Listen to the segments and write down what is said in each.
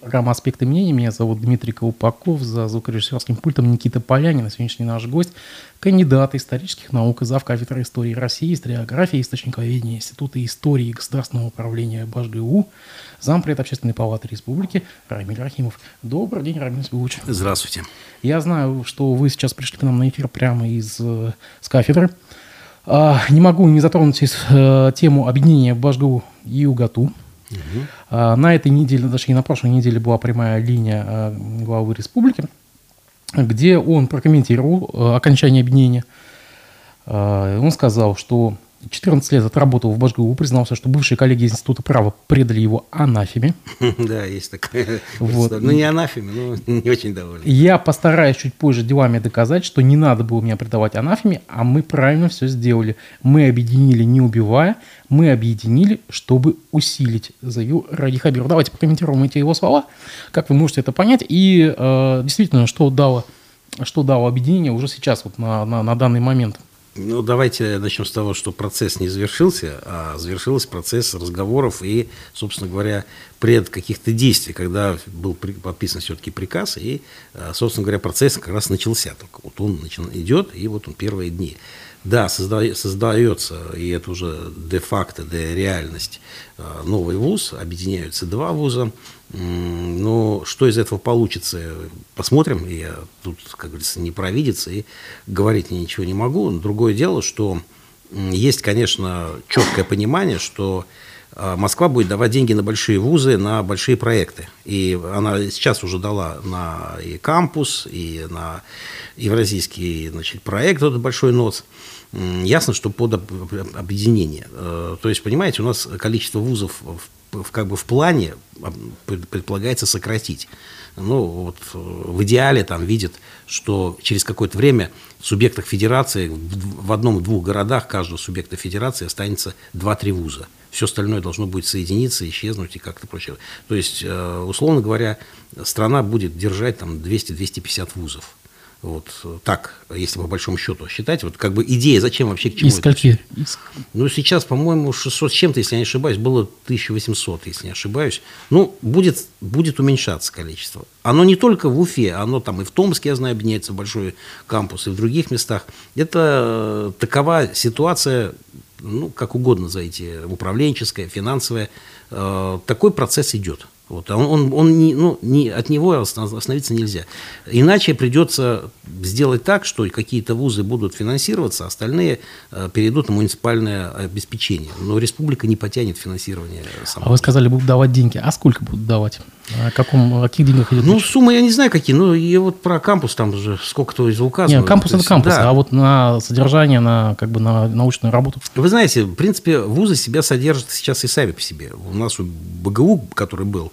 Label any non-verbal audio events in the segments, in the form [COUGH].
Программа «Аспекты мнений». Меня зовут Дмитрий Колпаков. За звукорежиссерским пультом Никита Полянин. Сегодняшний наш гость – кандидат исторических наук, зав. кафедры истории России, историографии, источниковедения Института истории и государственного управления БАЖГУ, зампред Общественной палаты республики Рамиль Рахимов. Добрый день, Рамиль Сбилович. Здравствуйте. Я знаю, что вы сейчас пришли к нам на эфир прямо из э, с кафедры. А, не могу не затронуть э, тему объединения БАЖГУ и УГАТУ. Угу. На этой неделе, даже и на прошлой неделе была прямая линия а, главы республики, где он прокомментировал а, окончание объединения. Он сказал, что 14 лет отработал в Башгу, признался, что бывшие коллеги из Института права предали его анафеме. [LAUGHS] Да, есть такая. [LAUGHS] Вот. Ну, не анафеме, но [LAUGHS] не очень доволен. Я постараюсь чуть позже делами доказать, что не надо было меня предавать анафеме, а мы правильно все сделали. Мы объединили, не убивая, мы объединили, чтобы усилить, заявил Ради Хабиров. Давайте прокомментируем эти его слова, как вы можете это понять. И э, действительно, что дало, что дало объединение уже сейчас, вот на, на, на данный момент – ну, давайте начнем с того, что процесс не завершился, а завершился процесс разговоров и, собственно говоря, пред каких-то действий, когда был подписан все-таки приказ, и, а, собственно говоря, процесс как раз начался. Только вот он начал, идет, и вот он первые дни. Да, создается, и это уже де-факто, де-реальность, а, новый вуз, объединяются два вуза, но что из этого получится, посмотрим. Я тут, как говорится, не провидец и говорить ничего не могу. Другое дело, что есть, конечно, четкое понимание, что Москва будет давать деньги на большие вузы, на большие проекты. И она сейчас уже дала на и кампус, и на евразийский значит, проект, этот большой НОЦ. Ясно, что под объединение. Э, то есть, понимаете, у нас количество вузов в, как бы в плане предполагается сократить. Ну, вот э, в идеале там видят, что через какое-то время в субъектах федерации, в одном-двух городах каждого субъекта федерации останется 2-3 вуза. Все остальное должно будет соединиться, исчезнуть и как-то прочее. То есть, э, условно говоря, страна будет держать там 200-250 вузов. Вот так, если по большому счету считать, вот как бы идея, зачем вообще к чему Из скольки? Ну, сейчас, по-моему, 600 с чем-то, если я не ошибаюсь, было 1800, если не ошибаюсь. Ну, будет, будет уменьшаться количество. Оно не только в Уфе, оно там и в Томске, я знаю, объединяется большой кампус, и в других местах. Это такова ситуация, ну, как угодно зайти, управленческая, финансовая. Э, такой процесс идет. Вот, он, он, он не, ну, не, от него остановиться нельзя. Иначе придется сделать так, что какие-то вузы будут финансироваться, а остальные э, перейдут на муниципальное обеспечение. Но республика не потянет финансирование. Сама. А вы сказали, будут давать деньги. А сколько будут давать? О, каком, о каких деньгах идет Ну, суммы я не знаю какие. Ну, и вот про кампус там уже сколько-то из указано. Нет, кампус – это кампус, да. а вот на содержание, на, как бы, на научную работу? Вы знаете, в принципе, вузы себя содержат сейчас и сами по себе. У нас у БГУ, который был,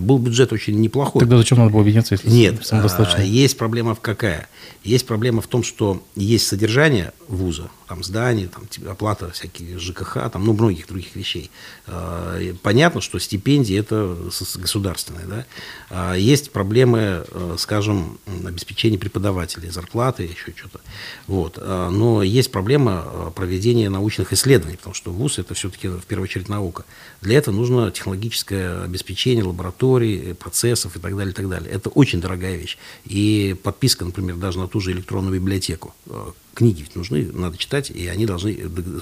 был бюджет очень неплохой. Тогда зачем надо было объединяться, если Нет, самодостаточно? А, есть проблема в какая? Есть проблема в том, что есть содержание вуза, там здание, там оплата всяких ЖКХ, там, ну, многих других вещей. А, понятно, что стипендии это государственные, да. А, есть проблемы, э, скажем, обеспечения преподавателей, зарплаты, еще что-то. Вот. Но есть проблема э, проведения научных исследований, потому что вуз это все-таки в первую очередь наука. Для этого нужно технологическое обеспечение лабораторий, процессов и так далее, и так далее. Это очень дорогая вещь. И подписка, например, даже на ту же электронную библиотеку. Э, книги ведь нужны, надо читать, и они должны,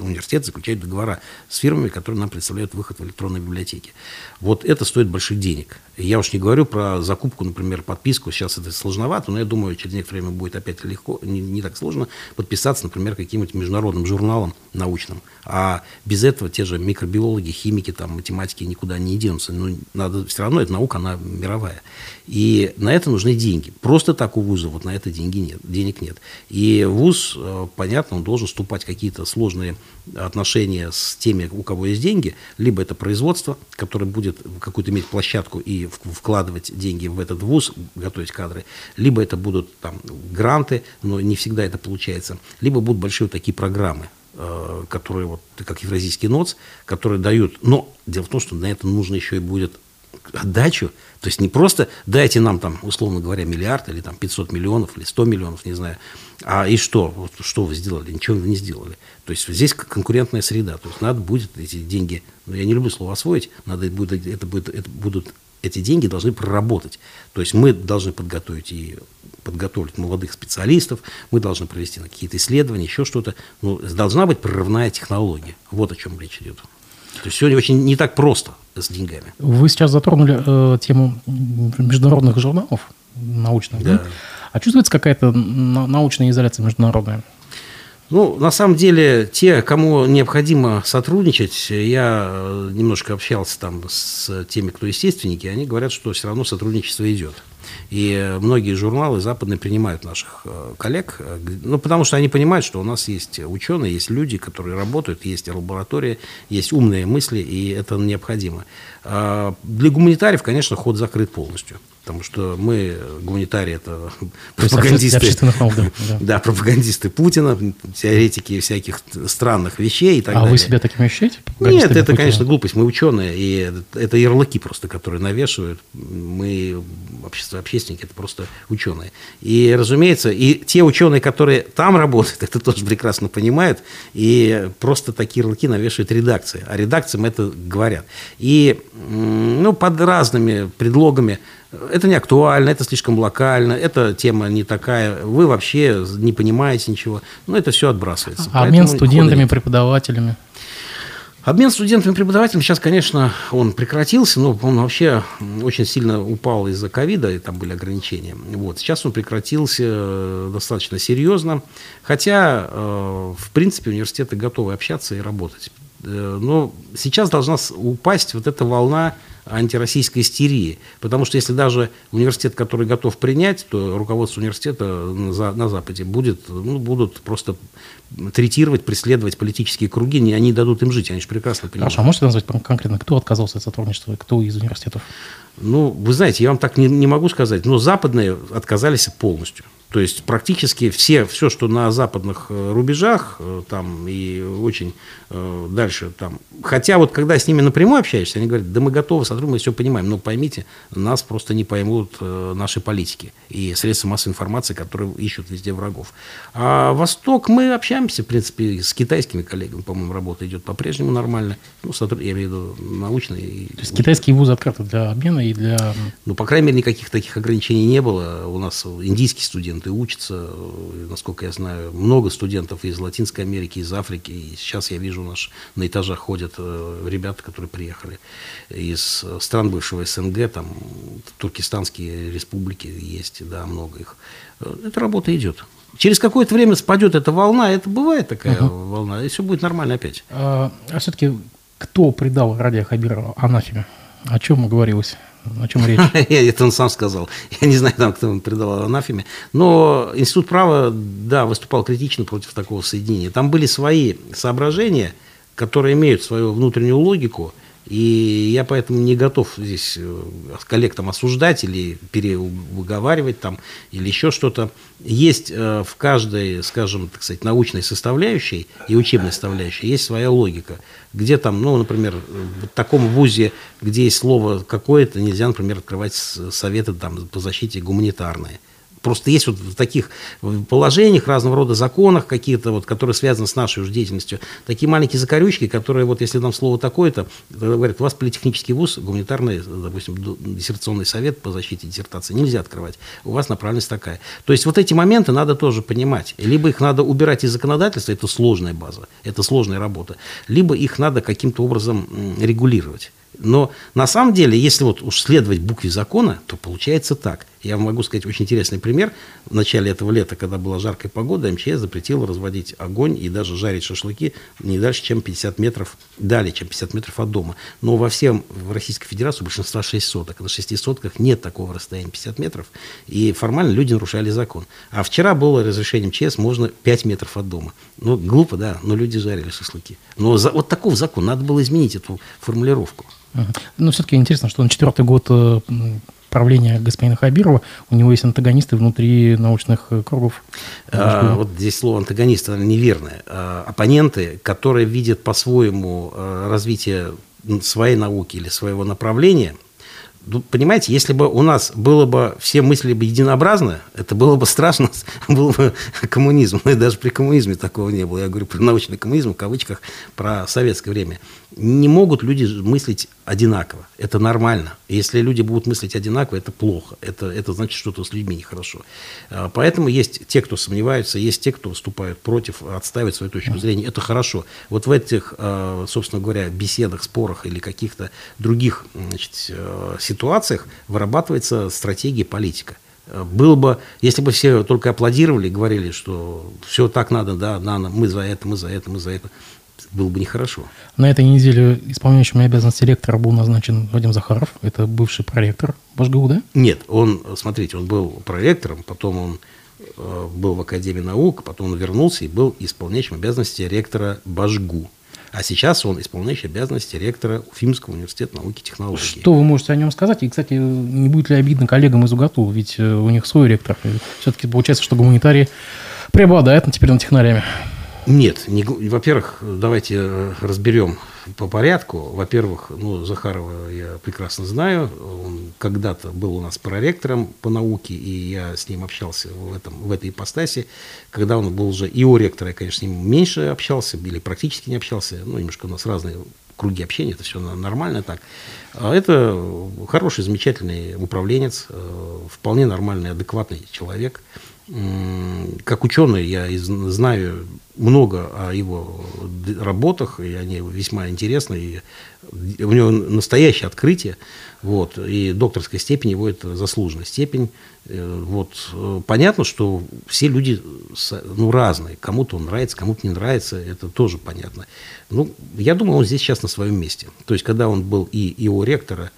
университет заключать договора с фирмами, которые нам представляют выход в электронной библиотеке. Вот это стоит больших денег. Я уж не говорю про закупку, например, подписку, сейчас это сложновато, но я думаю, через некоторое время будет опять легко, не, не так сложно подписаться, например, каким-нибудь международным журналом научным. А без этого те же микробиологи, химики, там, математики никуда не денутся. Ну, надо, все равно эта наука, она мировая. И на это нужны деньги. Просто так у вуза вот на это деньги нет, денег нет. И вуз, э, понятно, он должен вступать в какие-то сложные отношения с теми, у кого есть деньги, либо это производство, которое будет какую-то иметь площадку и вкладывать деньги в этот вуз, готовить кадры, либо это будут там гранты, но не всегда это получается, либо будут большие вот такие программы, э, которые вот как Евразийский НОЦ, которые дают, но дело в том, что на это нужно еще и будет отдачу, то есть не просто дайте нам там, условно говоря, миллиард или там 500 миллионов или 100 миллионов, не знаю, а и что? Вот, что вы сделали? Ничего вы не сделали. То есть здесь конкурентная среда, то есть надо будет эти деньги, ну я не люблю слово освоить, надо будет, это, будет, это будут эти деньги должны проработать. То есть мы должны подготовить и подготовить молодых специалистов, мы должны провести какие-то исследования, еще что-то. Ну, должна быть прорывная технология. Вот о чем речь идет. То есть сегодня очень не так просто с деньгами. Вы сейчас затронули э, тему международных журналов научных, да? да? А чувствуется какая-то научная изоляция международная? Ну, на самом деле, те, кому необходимо сотрудничать, я э, немножко общался там с теми, кто естественники, они говорят, что все равно сотрудничество идет. И многие журналы западные принимают наших э, коллег, э, ну, потому что они понимают, что у нас есть ученые, есть люди, которые работают, есть лаборатория, есть умные мысли, и это необходимо. А для гуманитариев, конечно, ход закрыт полностью потому что мы, гуманитарии, это [LAUGHS] пропагандисты, да. да, пропагандисты Путина, теоретики всяких странных вещей и так а далее. вы себя таким ощущаете? Нет, это, Путина? конечно, глупость. Мы ученые, и это ярлыки просто, которые навешивают. Мы, общество, общественники, это просто ученые. И, разумеется, и те ученые, которые там работают, [LAUGHS] это тоже прекрасно понимают, и просто такие ярлыки навешивают редакции. А редакциям это говорят. И ну, под разными предлогами это не актуально, это слишком локально, эта тема не такая, вы вообще не понимаете ничего. Но это все отбрасывается. А обмен студентами, преподавателями? Обмен студентами и преподавателями сейчас, конечно, он прекратился, но он вообще очень сильно упал из-за ковида, и там были ограничения. Вот. Сейчас он прекратился э, достаточно серьезно, хотя, э, в принципе, университеты готовы общаться и работать. Э, но сейчас должна упасть вот эта волна антироссийской истерии. Потому что если даже университет, который готов принять, то руководство университета на, Западе будет, ну, будут просто третировать, преследовать политические круги, не, они дадут им жить, они же прекрасно понимают. Хорошо, а можете назвать конкретно, кто отказался от сотрудничества, кто из университетов? Ну, вы знаете, я вам так не, не могу сказать, но западные отказались полностью. То есть практически все, все, что на западных э, рубежах, э, там и очень э, дальше там. Хотя вот когда с ними напрямую общаешься, они говорят, да мы готовы сотрудничать, мы все понимаем, но поймите, нас просто не поймут наши политики и средства массовой информации, которые ищут везде врагов. А Восток, мы общаемся, в принципе, с китайскими коллегами, по-моему, работа идет по-прежнему нормально. Ну, сотруд... я имею в виду научные. То есть китайские вузы открыты для обмена и для... Ну, по крайней мере, никаких таких ограничений не было. У нас индийские студенты учатся, насколько я знаю, много студентов из Латинской Америки, из Африки. И сейчас я вижу, наш, на этажах ходят э, ребята, которые приехали из стран бывшего СНГ, там туркестанские республики есть, да, много их. Э, эта работа идет. Через какое-то время спадет эта волна, это бывает такая uh-huh. волна, и все будет нормально опять. А, а все-таки кто предал Радия Хабирова анафеме? О чем говорилось? О чем речь? [LAUGHS] Это он сам сказал. Я не знаю, там, кто ему предавал анафеме. Но Институт права, да, выступал критично против такого соединения. Там были свои соображения, которые имеют свою внутреннюю логику – и я поэтому не готов здесь э, коллег там осуждать или перевыговаривать там, или еще что-то. Есть э, в каждой, скажем, так сказать, научной составляющей и учебной составляющей есть своя логика. Где там, ну, например, в таком вузе, где есть слово какое-то, нельзя, например, открывать советы там, по защите гуманитарные. Просто есть вот в таких положениях, разного рода законах какие-то, вот, которые связаны с нашей уже деятельностью, такие маленькие закорючки, которые, вот если нам слово такое-то, говорят, у вас политехнический вуз, гуманитарный, допустим, диссертационный совет по защите диссертации нельзя открывать, у вас направленность такая. То есть вот эти моменты надо тоже понимать. Либо их надо убирать из законодательства, это сложная база, это сложная работа, либо их надо каким-то образом регулировать. Но на самом деле, если вот уж следовать букве закона, то получается так. Я могу сказать очень интересный пример. В начале этого лета, когда была жаркая погода, МЧС запретила разводить огонь и даже жарить шашлыки не дальше, чем 50 метров, далее, чем 50 метров от дома. Но во всем, в Российской Федерации большинства 6 соток. На 6 сотках нет такого расстояния 50 метров. И формально люди нарушали закон. А вчера было разрешение МЧС, можно 5 метров от дома. Ну, глупо, да, но люди жарили шашлыки. Но за, вот такого закон, надо было изменить эту формулировку. Но все-таки интересно, что на четвертый год э, правления господина Хабирова у него есть антагонисты внутри научных э, кругов. А, вот здесь слово антагонисты неверное. А, оппоненты, которые видят по-своему э, развитие своей науки или своего направления – ну, понимаете, если бы у нас было бы, все мысли бы единообразно, это было бы страшно, [LAUGHS] был бы коммунизм. Но и даже при коммунизме такого не было. Я говорю про научный коммунизм, в кавычках, про советское время. Не могут люди мыслить одинаково. Это нормально. Если люди будут мыслить одинаково, это плохо. Это, это значит, что-то с людьми нехорошо. А, поэтому есть те, кто сомневаются, есть те, кто выступают против, отставить свою точку зрения. Это хорошо. Вот в этих, а, собственно говоря, беседах, спорах или каких-то других значит, а, ситуациях вырабатывается стратегия политика. Было бы, если бы все только аплодировали, говорили, что все так надо, да, надо, мы за это, мы за это, мы за это, было бы нехорошо. На этой неделе исполняющим обязанности ректора был назначен Вадим Захаров. Это бывший проректор БашГУ, да? Нет, он, смотрите, он был проректором, потом он э, был в Академии наук, потом он вернулся и был исполняющим обязанности ректора БашГУ. А сейчас он исполняющий обязанности ректора Уфимского университета науки и технологий. Что вы можете о нем сказать? И, кстати, не будет ли обидно коллегам из УГАТУ? Ведь э, у них свой ректор. Все-таки получается, что гуманитарии преобладают теперь над технарями. Нет, не, во-первых, давайте э, разберем по порядку. Во-первых, ну, Захарова я прекрасно знаю. Он когда-то был у нас проректором по науке, и я с ним общался в, этом, в этой ипостаси. Когда он был уже ИО ректора, я, конечно, с ним меньше общался, или практически не общался. Ну, немножко у нас разные круги общения, это все нормально так. А это хороший, замечательный управленец, э, вполне нормальный, адекватный человек – как ученый я знаю много о его работах, и они весьма интересны, и у него настоящее открытие, вот, и докторская степень его это заслуженная степень. Э, вот, э, понятно, что все люди ну, разные, кому-то он нравится, кому-то не нравится, это тоже понятно. Ну, я думаю, он здесь сейчас на своем месте. То есть, когда он был и его ректора,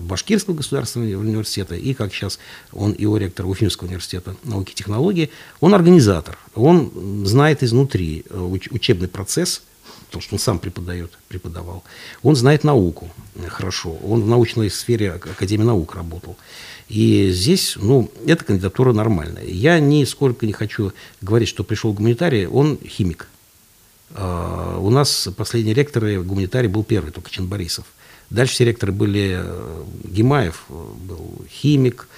Башкирского государственного университета, и как сейчас он и ректор Уфимского университета науки и технологий, он организатор, он знает изнутри э, учебный процесс, потому что он сам преподает, преподавал. Он знает науку э, хорошо, он в научной сфере Академии наук работал. И здесь, ну, эта кандидатура нормальная. Я нисколько не хочу говорить, что пришел гуманитарий, он химик. У нас последний ректор гуманитарий был первый, только Чин Борисов. Дальше все ректоры были, э, Гимаев э, был химик,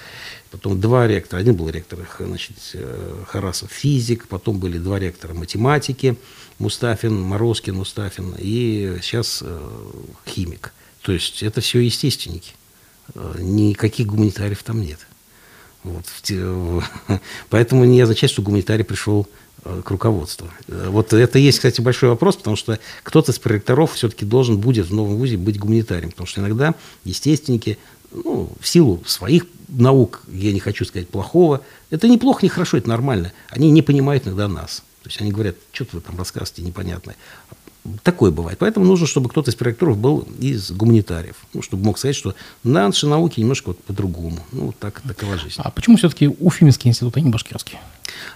потом два ректора, один был ректор, значит, э, Харасов физик, потом были два ректора математики, Мустафин, Морозкин, Мустафин, и сейчас химик. То есть это все естественники. Никаких гуманитариев там нет. Вот. [LAUGHS] Поэтому не означает, что гуманитарий пришел к руководству. Э, вот это есть, кстати, большой вопрос, потому что кто-то из проректоров все-таки должен будет в новом вузе быть гуманитарием, потому что иногда естественники, ну, в силу своих наук, я не хочу сказать плохого, это неплохо, не хорошо, это нормально, они не понимают иногда нас. То есть они говорят, что-то вы там рассказываете непонятное. Такое бывает. Поэтому нужно, чтобы кто-то из проректоров был из гуманитариев. Ну, чтобы мог сказать, что наши науки немножко вот по-другому. Ну, вот так, такова жизнь. А почему все-таки Уфимский институт, а не Башкирский?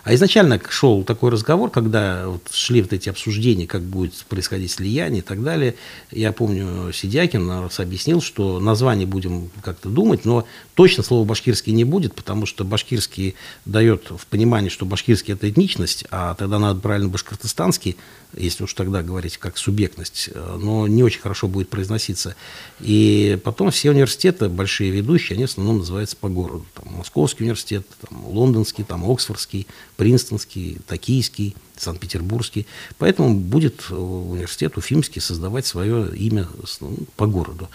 А изначально шел такой разговор, когда вот шли вот эти обсуждения, как будет происходить слияние и так далее. Я помню, Сидякин нас объяснил, что название будем как-то думать, но точно слово башкирский не будет, потому что башкирский дает в понимании, что башкирский это этничность, а тогда надо правильно башкортостанский, если уж тогда говорить как субъектность, но не очень хорошо будет произноситься. И потом все университеты, большие ведущие, они в основном называются по городу. Там, Московский университет, там, Лондонский, там, Оксфордский, Принстонский, Токийский, Санкт-Петербургский. Поэтому будет университет Уфимский создавать свое имя ну, по городу.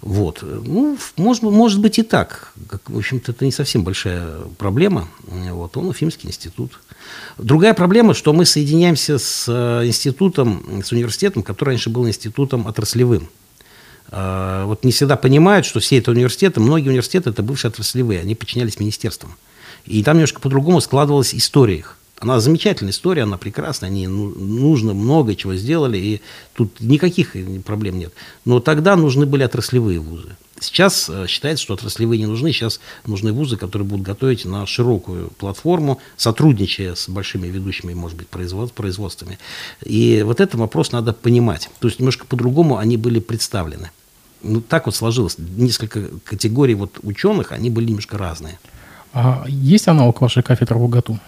Вот. Ну, может, может быть и так. В общем-то, это не совсем большая проблема. Вот. Он Уфимский институт. Другая проблема, что мы соединяемся с э, институтом, с университетом, который раньше был институтом отраслевым. А, вот не всегда понимают, что все это университеты, многие университеты это бывшие отраслевые, они подчинялись министерствам. И там немножко по-другому складывалась история их. Она замечательная история, она прекрасная, они ну, нужно много чего сделали, и тут никаких проблем нет. Но тогда нужны были отраслевые вузы. Сейчас э, считается, что отраслевые не нужны, сейчас нужны вузы, которые будут готовить на широкую платформу, сотрудничая с большими ведущими, может быть, производствами. И вот этот вопрос надо понимать. То есть немножко по-другому они были представлены. Ну, так вот сложилось. Несколько категорий вот ученых, они были немножко разные. А есть аналог вашей кафедры в УГАТУ?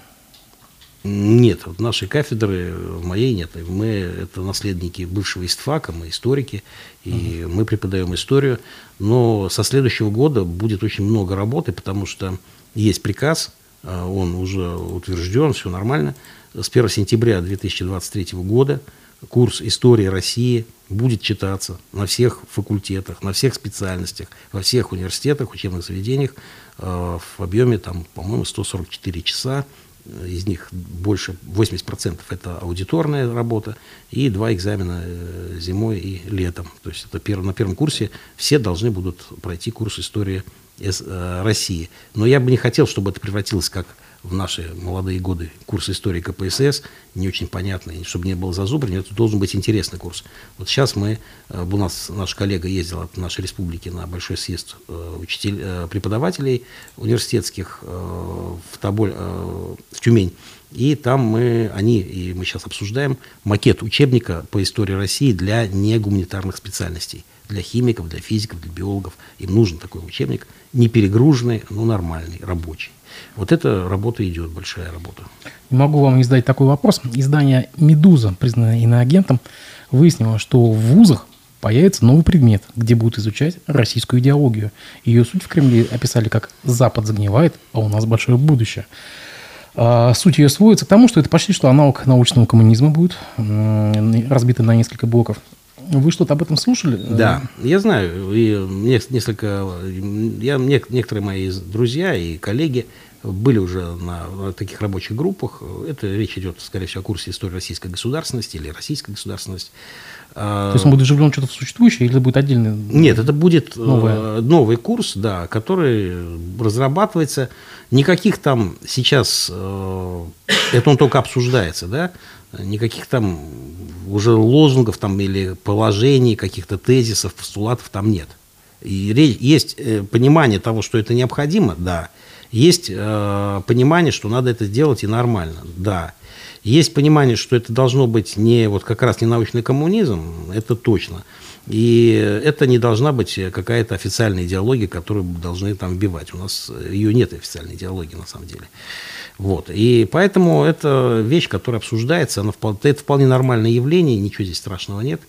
Нет, вот нашей кафедры, моей нет. Мы это наследники бывшего истфака, мы историки, и uh-huh. мы преподаем историю. Но со следующего года будет очень много работы, потому что есть приказ, а, он уже утвержден, все нормально. С 1 сентября 2023 года курс истории России будет читаться на всех факультетах, на всех специальностях, во всех университетах, учебных заведениях э, в объеме, там, по-моему, 144 часа. Из них больше 80% это аудиторная работа и два экзамена э, зимой и летом. То есть это перв, на первом курсе все должны будут пройти курс истории э, России. Но я бы не хотел, чтобы это превратилось как в наши молодые годы курс истории КПСС, не очень понятный, чтобы не было зазубрения, это должен быть интересный курс. Вот сейчас мы, э, у нас наш коллега ездил от нашей республики на большой съезд э, учитель, э, преподавателей университетских в, Тоболь, в Тюмень, и там мы, они, и мы сейчас обсуждаем макет учебника по истории России для негуманитарных специальностей. Для химиков, для физиков, для биологов. Им нужен такой учебник, не перегруженный, но нормальный, рабочий. Вот эта работа идет, большая работа. Могу вам не задать такой вопрос. Издание «Медуза», признанное иноагентом, выяснило, что в вузах появится новый предмет, где будут изучать российскую идеологию. Ее суть в Кремле описали как «Запад загнивает, а у нас большое будущее». А суть ее сводится к тому, что это почти что аналог научного коммунизма будет, разбитый на несколько блоков. Вы что-то об этом слушали? Да, я знаю. И несколько, я, некоторые мои друзья и коллеги были уже на, таких рабочих группах. Это речь идет, скорее всего, о курсе истории российской государственности или российской государственности. То есть он будет вживлен что-то в существующее или это будет отдельный? Нет, это будет новое. новый курс, да, который разрабатывается. Никаких там сейчас, э, это он только обсуждается, да, никаких там уже лозунгов там или положений, каких-то тезисов, постулатов там нет. И есть э, понимание того, что это необходимо, да. Есть э, понимание, что надо это сделать и нормально, да. Есть понимание, что это должно быть не вот как раз не научный коммунизм, это точно. И это не должна быть какая-то официальная идеология, которую должны там вбивать. У нас ее нет официальной идеологии на самом деле. Вот. И поэтому это вещь, которая обсуждается, она это вполне нормальное явление, ничего здесь страшного нет.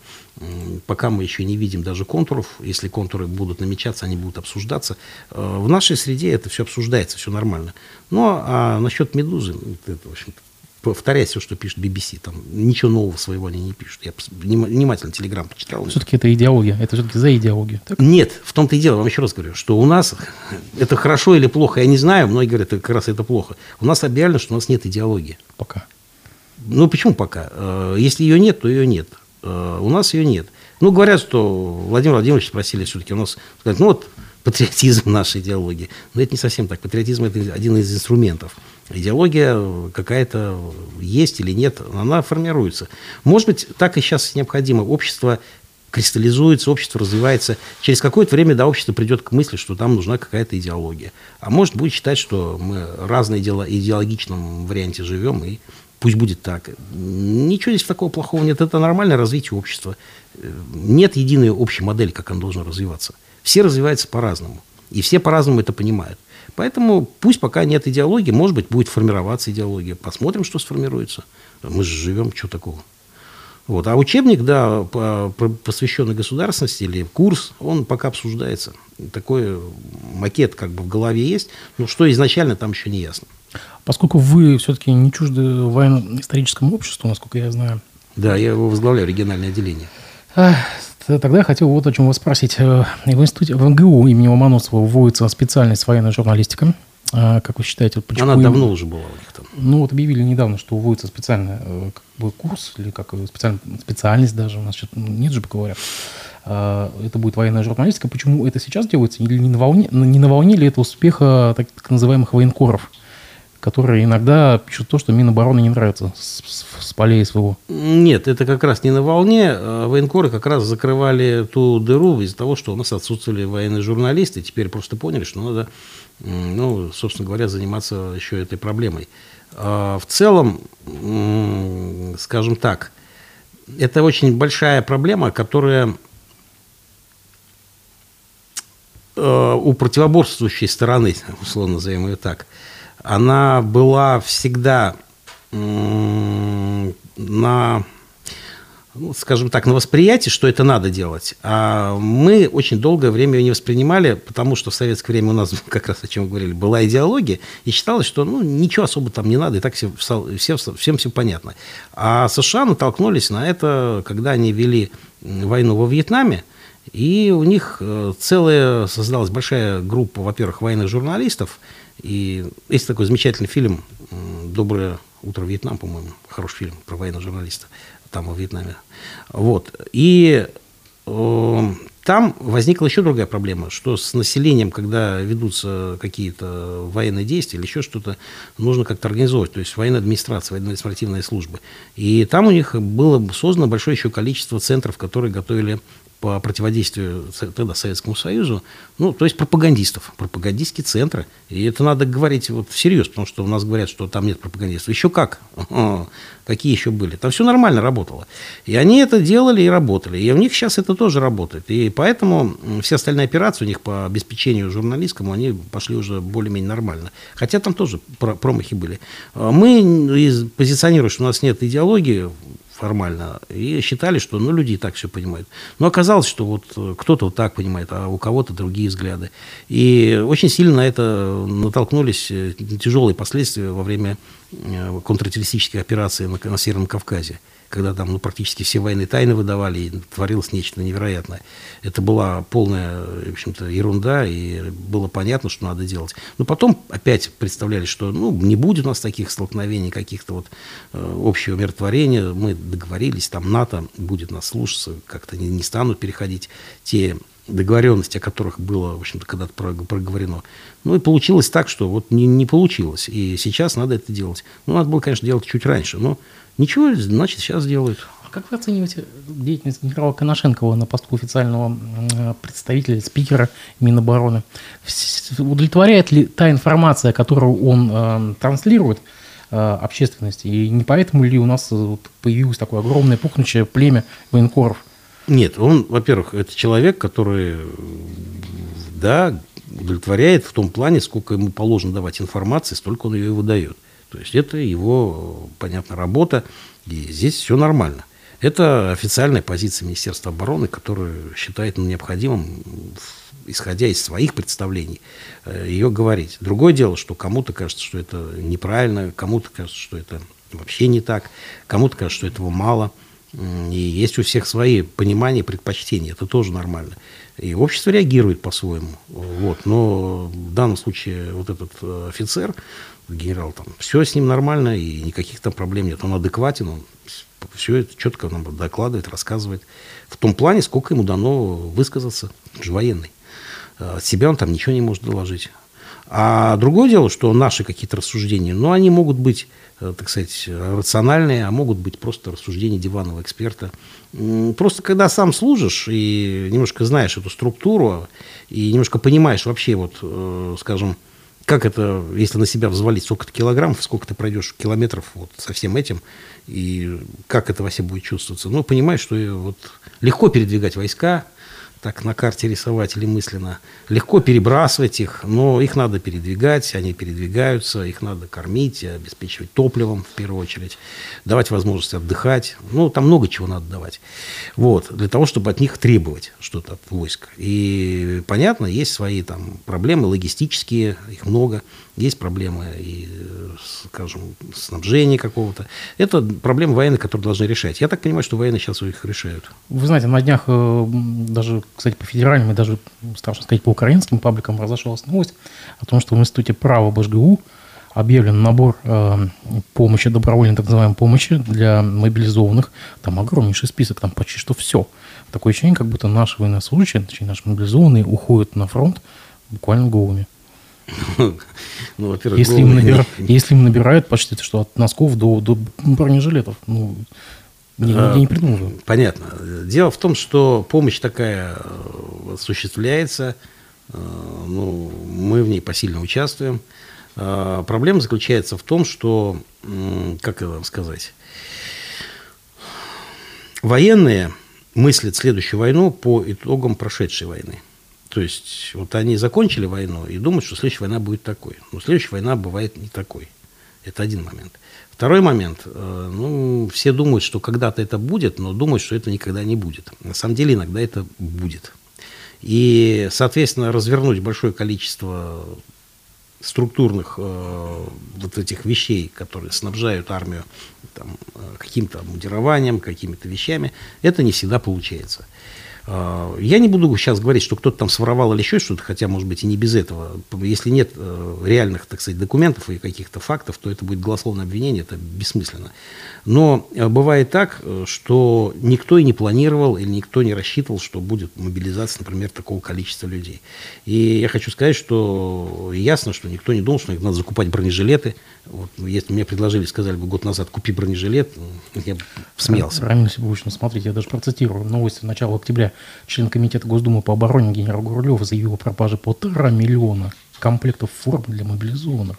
Пока мы еще не видим даже контуров, если контуры будут намечаться, они будут обсуждаться. Э, в нашей среде это все обсуждается, все нормально. Ну, а насчет «Медузы», это, в общем-то, повторять все, что пишет BBC. Там ничего нового своего они не пишут. Я внимательно телеграм почитал. Все-таки это идеология. Это все-таки за идеологию. Так? Нет, в том-то и дело. Вам еще раз говорю, что у нас [LAUGHS] это хорошо или плохо, я не знаю. Многие говорят, это как раз это плохо. У нас объявлено, что у нас нет идеологии. Пока. Ну, почему пока? Э, если ее нет, то ее нет. Э, у нас ее нет. Ну, говорят, что Владимир Владимирович спросили все-таки у нас, сказать, ну вот патриотизм нашей идеологии. Но это не совсем так. Патриотизм – это один из инструментов идеология какая-то есть или нет, она формируется. Может быть, так и сейчас необходимо. Общество кристаллизуется, общество развивается. Через какое-то время до общества придет к мысли, что там нужна какая-то идеология. А может будет считать, что мы разные идеологичном варианте живем, и пусть будет так. Ничего здесь такого плохого нет. Это нормальное развитие общества. Нет единой общей модели, как оно должно развиваться. Все развиваются по-разному. И все по-разному это понимают. Поэтому пусть пока нет идеологии, может быть, будет формироваться идеология. Посмотрим, что сформируется. Мы же живем, что такого. Вот. А учебник, да, посвященный государственности или курс, он пока обсуждается. Такой макет как бы в голове есть, но что изначально там еще не ясно. Поскольку вы все-таки не чужды военно-историческому обществу, насколько я знаю. Да, я его возглавляю, региональное отделение. Тогда я хотел вот о чем вас спросить. Э, в институте, в МГУ имени Ломоносова вводится специальность военная журналистика. А, как вы считаете, почему... Она давно уже была у них там. Ну, вот объявили недавно, что вводится специальный э, как бы, курс, или как специальная специальность даже, у нас что-то нет же говоря. А, это будет военная журналистика. Почему это сейчас делается? Или не на волне, не на волне ли это успеха так, так называемых военкоров? Которые иногда пишут то, что Минобороны не нравится с, с, полей своего. Нет, это как раз не на волне. А военкоры как раз закрывали ту дыру из-за того, что у нас отсутствовали военные журналисты. Теперь просто поняли, что надо, ну, собственно говоря, заниматься еще этой проблемой. А в целом, скажем так, это очень большая проблема, которая э, у противоборствующей стороны, [LAUGHS] условно назовем ее так, она была всегда на ну, скажем так, на восприятие, что это надо делать. А мы очень долгое время ее не воспринимали, потому что в советское время у нас, [LAUGHS] как раз о чем говорили, была идеология, и считалось, что ну, ничего особо там не надо, и так все, все, всем все понятно. А США натолкнулись на это, когда они вели войну во Вьетнаме, и у них э, целая создалась большая группа, во-первых, военных журналистов, и есть такой замечательный фильм «Доброе утро, Вьетнам», по-моему, хороший фильм про военного журналиста там во Вьетнаме. Вот. И э, там возникла еще другая проблема, что с населением, когда ведутся какие-то военные действия или еще что-то, нужно как-то организовывать, то есть военная администрация, военная административные службы. И там у них было создано большое еще количество центров, которые готовили по противодействию тогда Советскому Союзу, ну, то есть пропагандистов, пропагандистские центры. И это надо говорить вот всерьез, потому что у нас говорят, что там нет пропагандистов. Еще как? [LAUGHS] Какие еще были? Там все нормально работало. И они это делали и работали. И у них сейчас это тоже работает. И поэтому все остальные операции у них по обеспечению журналистскому, они пошли уже более-менее нормально. Хотя там тоже промахи были. Мы позиционируем, что у нас нет идеологии, формально. И считали, что ну, люди и так все понимают. Но оказалось, что вот э, кто-то вот так понимает, а у кого-то другие взгляды. И очень сильно на это натолкнулись э, тяжелые последствия во время э, контртеррористических операций на, на Северном Кавказе когда там ну, практически все военные тайны выдавали, и творилось нечто невероятное. Это была полная, в общем-то, ерунда, и было понятно, что надо делать. Но потом опять представляли, что ну, не будет у нас таких столкновений, каких-то вот э, общего миротворения. Мы договорились, там НАТО будет нас слушаться, как-то не, не станут переходить те договоренности, о которых было, в общем-то, когда-то проговорено. Ну и получилось так, что вот не, не получилось. И сейчас надо это делать. Ну, надо было, конечно, делать чуть раньше, но Ничего, значит, сейчас делают. А как вы оцениваете деятельность генерала Коношенкова на посту официального представителя, спикера Минобороны? Удовлетворяет ли та информация, которую он э, транслирует э, общественности? И не поэтому ли у нас вот появилось такое огромное пухнущее племя военкоров? Нет, он, во-первых, это человек, который, да, удовлетворяет в том плане, сколько ему положено давать информации, столько он ее и выдает. То есть это его, понятно, работа, и здесь все нормально. Это официальная позиция Министерства обороны, которую считает необходимым, исходя из своих представлений, э, ее говорить. Другое дело, что кому-то кажется, что это неправильно, кому-то кажется, что это вообще не так, кому-то кажется, что этого мало. И есть у всех свои понимания, предпочтения. Это тоже нормально. И общество реагирует по-своему. Вот. Но в данном случае вот этот э, офицер, генерал, там, все с ним нормально, и никаких там проблем нет. Он адекватен, он все это четко нам докладывает, рассказывает. В том плане, сколько ему дано высказаться, он же военный. От а себя он там ничего не может доложить. А другое дело, что наши какие-то рассуждения, ну, они могут быть, э, так сказать, рациональные, а могут быть просто рассуждения диванного эксперта. Просто когда сам служишь и немножко знаешь эту структуру, и немножко понимаешь вообще, вот, э, скажем, как это, если на себя взвалить сколько-то килограммов, сколько ты пройдешь километров вот со всем этим, и как это во будет чувствоваться. Ну, понимаешь, что вот легко передвигать войска, так на карте рисовать или мысленно. Легко перебрасывать их, но их надо передвигать, они передвигаются, их надо кормить, обеспечивать топливом в первую очередь, давать возможность отдыхать. Ну, там много чего надо давать. Вот, для того, чтобы от них требовать что-то от войск. И понятно, есть свои там проблемы логистические, их много. Есть проблемы и, скажем, снабжения какого-то. Это проблемы военные, которые должны решать. Я так понимаю, что военные сейчас их решают. Вы знаете, на днях э, даже, кстати, по федеральным и даже, страшно сказать, по украинским пабликам разошлась новость о том, что в Институте права БЖГУ объявлен набор э, помощи, добровольной так называемой помощи для мобилизованных. Там огромнейший список, там почти что все. Такое ощущение, как будто наши военнослужащие, точнее наши мобилизованные, уходят на фронт буквально голыми. [LAUGHS] Ну, во-первых, если, им набира... если им набирают почти что от носков до, до бронежилетов, ну, я, я не придумываю. Понятно. Дело в том, что помощь такая э, осуществляется, э, ну, мы в ней посильно участвуем. Э, проблема заключается в том, что, как это вам сказать, военные мыслят следующую войну по итогам прошедшей войны. То есть вот они закончили войну и думают, что следующая война будет такой. Но следующая война бывает не такой. Это один момент. Второй момент. Э, ну, все думают, что когда-то это будет, но думают, что это никогда не будет. На самом деле иногда это будет. И, соответственно, развернуть большое количество структурных э, вот этих вещей, которые снабжают армию там, э, каким-то мудированием, какими-то вещами, это не всегда получается. Я не буду сейчас говорить, что кто-то там своровал или еще что-то, хотя, может быть, и не без этого. Если нет э, реальных, так сказать, документов и каких-то фактов, то это будет голословное обвинение, это бессмысленно. Но э, бывает так, э, что никто и не планировал, или никто не рассчитывал, что будет мобилизация, например, такого количества людей. И я хочу сказать, что ясно, что никто не думал, что надо закупать бронежилеты. Вот, если мне предложили, сказали бы год назад, купи бронежилет, я бы смеялся. Рамиль Сибович, смотрите, я даже процитирую новости начала октября. Член Комитета Госдумы по обороне генерал Гурлев заявил о пропаже полтора миллиона комплектов форм для мобилизованных.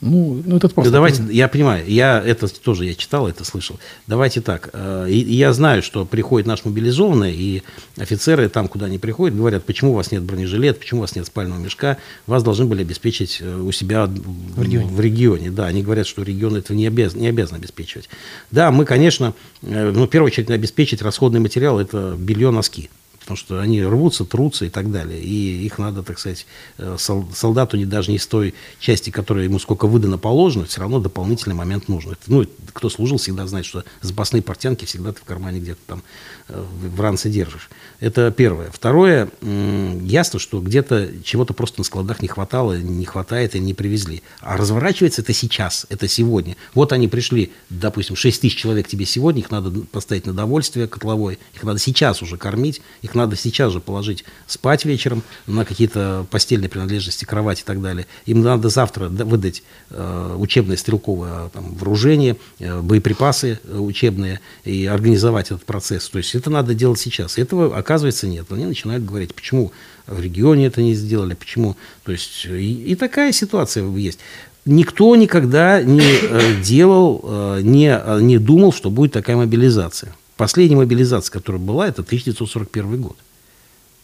Ну, ну это просто... Давайте, я понимаю, я это тоже я читал, это слышал. Давайте так. Э, я знаю, что приходит наш мобилизованный, и офицеры там, куда они приходят, говорят, почему у вас нет бронежилета, почему у вас нет спального мешка, вас должны были обеспечить э, у себя в регионе. В регионе. Да, они говорят, что регион этого не обязан, не обязан обеспечивать. Да, мы, конечно, э, ну, в первую очередь, обеспечить расходный материал – это белье, носки потому что они рвутся, трутся и так далее. И их надо, так сказать, э, солдату не даже не с той части, которая ему сколько выдано положено, все равно дополнительный момент нужен. Ну, кто служил, всегда знает, что запасные портянки всегда ты в кармане где-то там э, в ранце держишь. Это первое. Второе, ясно, что где-то чего-то просто на складах не хватало, не хватает и не привезли. А разворачивается это сейчас, это сегодня. Вот они пришли, допустим, 6 тысяч человек тебе сегодня, их надо поставить на довольствие котловой, их надо сейчас уже кормить, их надо сейчас же положить спать вечером на какие-то постельные принадлежности, кровать и так далее. Им надо завтра выдать э, учебное стрелковое там, вооружение, э, боеприпасы э, учебные и организовать этот процесс. То есть это надо делать сейчас. Этого, оказывается, нет. Они начинают говорить, почему в регионе это не сделали, почему. То есть и, и такая ситуация есть никто никогда не э, делал, э, не, не думал, что будет такая мобилизация. Последняя мобилизация, которая была, это 1941 год.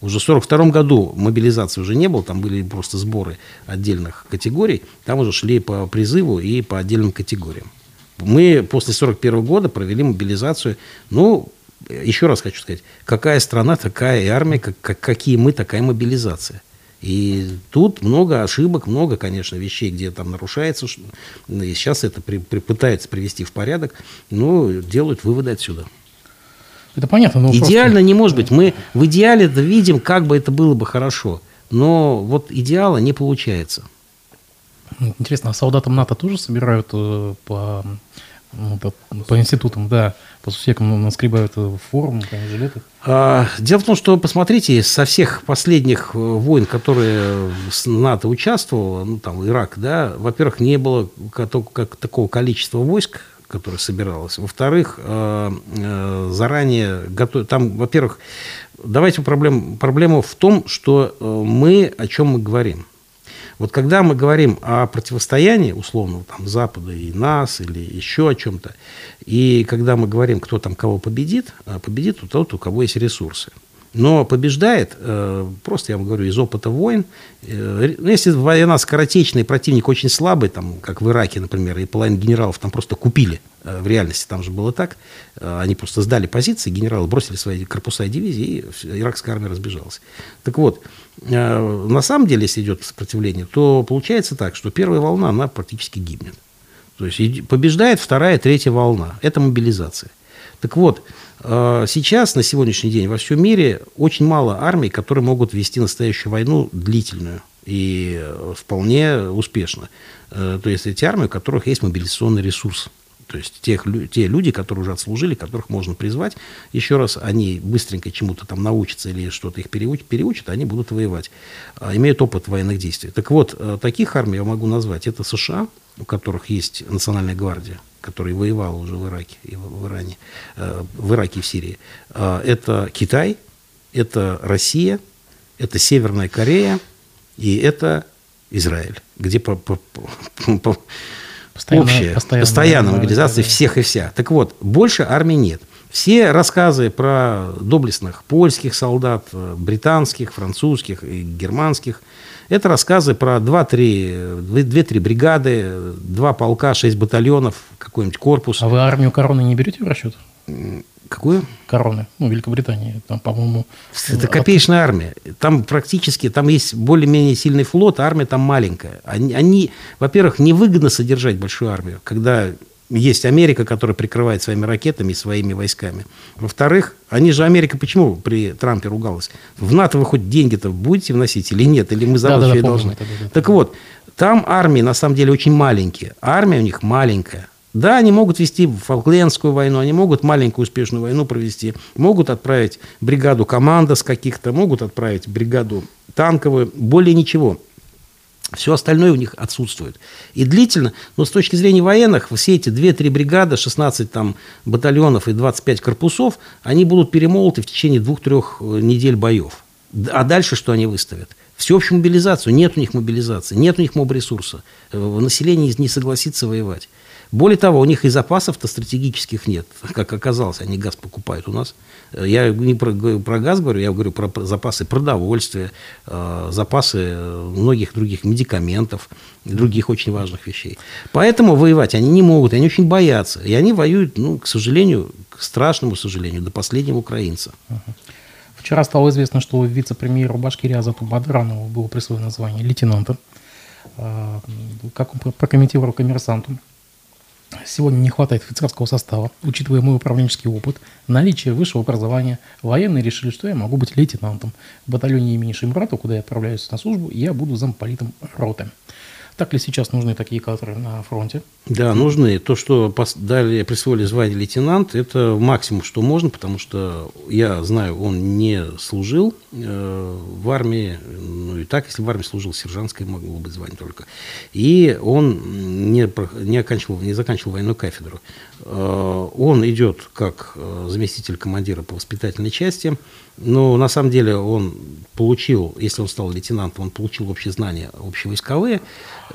Уже в 1942 году мобилизации уже не было, там были просто сборы отдельных категорий, там уже шли по призыву и по отдельным категориям. Мы после 1941 года провели мобилизацию, ну, еще раз хочу сказать, какая страна, такая и армия, как, как, какие мы, такая мобилизация. И тут много ошибок, много, конечно, вещей, где там нарушается. И сейчас это при, при, пытаются привести в порядок, но делают выводы отсюда. Это понятно. Но Идеально просто... не может быть. Мы в идеале это видим, как бы это было бы хорошо. Но вот идеала не получается. Интересно, а солдатам НАТО тоже собирают э, по, ну, по, по институтам, да, по сусекам наскребают э, форму, жилеты? А, дело в том, что, посмотрите, со всех последних э, войн, которые с НАТО участвовало, ну, там, Ирак, да, во-первых, не было как, как такого количества войск, которая собиралась. Во-вторых, э, э, заранее готов... Там, во-первых, давайте проблем... проблема в том, что э, мы о чем мы говорим. Вот когда мы говорим о противостоянии, условно, там, Запада и нас, или еще о чем-то, и когда мы говорим, кто там кого победит, победит тот, у кого есть ресурсы. Но побеждает, э, просто я вам говорю, из опыта войн, э, ну, если война скоротечная, противник очень слабый, там, как в Ираке, например, и половина генералов там просто купили, э, в реальности там же было так, они просто сдали позиции, генералы бросили свои корпуса и дивизии, и иракская армия разбежалась. Так вот, на самом деле, если идет сопротивление, то получается так, что первая волна, она практически гибнет. То есть побеждает вторая, третья волна. Это мобилизация. Так вот, э, сейчас, на сегодняшний день, во всем мире очень мало армий, которые могут вести настоящую войну длительную и э, вполне успешно. Э, то есть эти армии, у которых есть мобилизационный ресурс. То есть тех, те люди, которые уже отслужили, которых можно призвать, еще раз, они быстренько чему-то там научатся или что-то их переучат, переучат, они будут воевать, а, имеют опыт военных действий. Так вот, таких армий я могу назвать. Это США, у которых есть национальная гвардия, который воевал уже в Ираке и в Иране, э, в Ираке и в Сирии, э, это Китай, это Россия, это Северная Корея и это Израиль, где по, по, по, по постоянно, общая, постоянно, постоянная мобилизация всех и вся. Так вот, больше армии нет. Все рассказы про доблестных польских солдат, э, британских, французских и германских, Это рассказы про 2-3 бригады, 2 полка, 6 батальонов, какой-нибудь корпус. А вы армию короны не берете в расчет? Какую? Короны. Ну, Великобритании. Там, по-моему... Это копеечная армия. Там практически, там есть более-менее сильный флот, а армия там маленькая. Они, они во-первых, невыгодно содержать большую армию, когда есть Америка, которая прикрывает своими ракетами и своими войсками. Во-вторых, они же, Америка почему при Трампе ругалась? В НАТО вы хоть деньги-то будете вносить или нет? Или мы за да, да, да, должны? Это, да, да, так вот, там армии на самом деле очень маленькие. Армия у них маленькая. Да, они могут вести Фолклендскую войну, они могут маленькую успешную войну провести, могут отправить бригаду командос каких-то, могут отправить бригаду танковую, более ничего. Все остальное у них отсутствует. И длительно, но с точки зрения военных, все эти 2-3 бригады, 16 там, батальонов и 25 корпусов, они будут перемолоты в течение 2-3 э, недель боев. А дальше что они выставят? Всеобщую мобилизацию. Нет у них мобилизации, нет у них моб-ресурса. Э, население не согласится воевать. Более того, у них и запасов-то стратегических нет. Как оказалось, они газ покупают у нас. Я не про, про газ говорю, я говорю про запасы продовольствия, э, запасы многих других медикаментов, других очень важных вещей. Поэтому воевать они не могут, они очень боятся. И они воюют, ну, к сожалению, к страшному сожалению, до последнего украинца. Вчера стало известно, что вице-премьеру Башкирии Азату Бадранову было присвоено звание лейтенанта. Э, как он прокомментировал коммерсанту, Сегодня не хватает офицерского состава, учитывая мой управленческий опыт, наличие высшего образования. Военные решили, что я могу быть лейтенантом. В батальоне имени Шимрата, куда я отправляюсь на службу, я буду замполитом роты. Так ли сейчас нужны такие кадры на фронте? Да, нужны. То, что дали, присвоили звание лейтенант, это максимум, что можно, потому что я знаю, он не служил э, в армии, ну и так, если в армии служил, сержантское могло быть звание только. И он не, не, оканчивал, не заканчивал военную кафедру. Э, он идет как э, заместитель командира по воспитательной части, но на самом деле он получил, если он стал лейтенантом, он получил общие знания общевойсковые,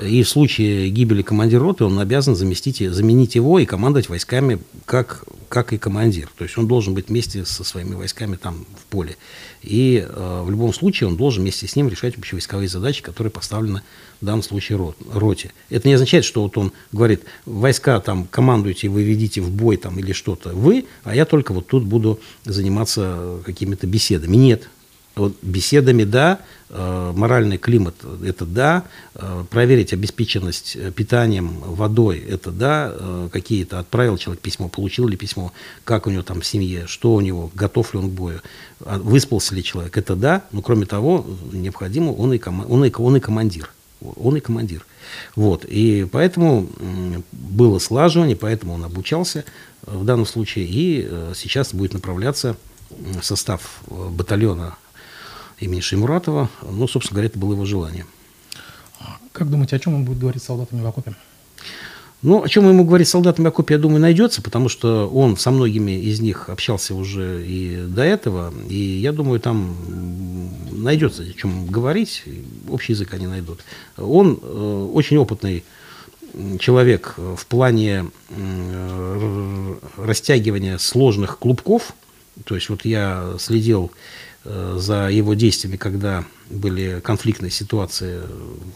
и в случае гибели командира роты он обязан заместить, заменить его и командовать войсками как, как и командир. То есть он должен быть вместе со своими войсками там в поле. И э, в любом случае он должен вместе с ним решать общевойсковые задачи, которые поставлены в данном случае рот, роте. Это не означает, что вот он говорит, войска там командуйте, вы ведите в бой там или что-то вы, а я только вот тут буду заниматься какими-то беседами. Нет, вот беседами да, э, моральный климат это да, э, проверить обеспеченность э, питанием, водой это да, какие-то отправил человек письмо, получил ли письмо, как у него там в семье, что у него, готов ли он к бою, а выспался ли человек, это да, но кроме того необходимо, он и, он и, он и командир, он и командир. Вот, и поэтому было слаживание, поэтому он обучался в данном случае, и сейчас будет направляться состав батальона имени Шеймуратова. Ну, собственно говоря, это было его желание. Как думаете, о чем он будет говорить с солдатами в окопе? Ну, о чем ему говорить солдатам в окопе, я думаю, найдется, потому что он со многими из них общался уже и до этого, и я думаю, там найдется о чем говорить, общий язык они найдут. Он э, очень опытный человек в плане э, растягивания сложных клубков, то есть вот я следил за его действиями, когда были конфликтные ситуации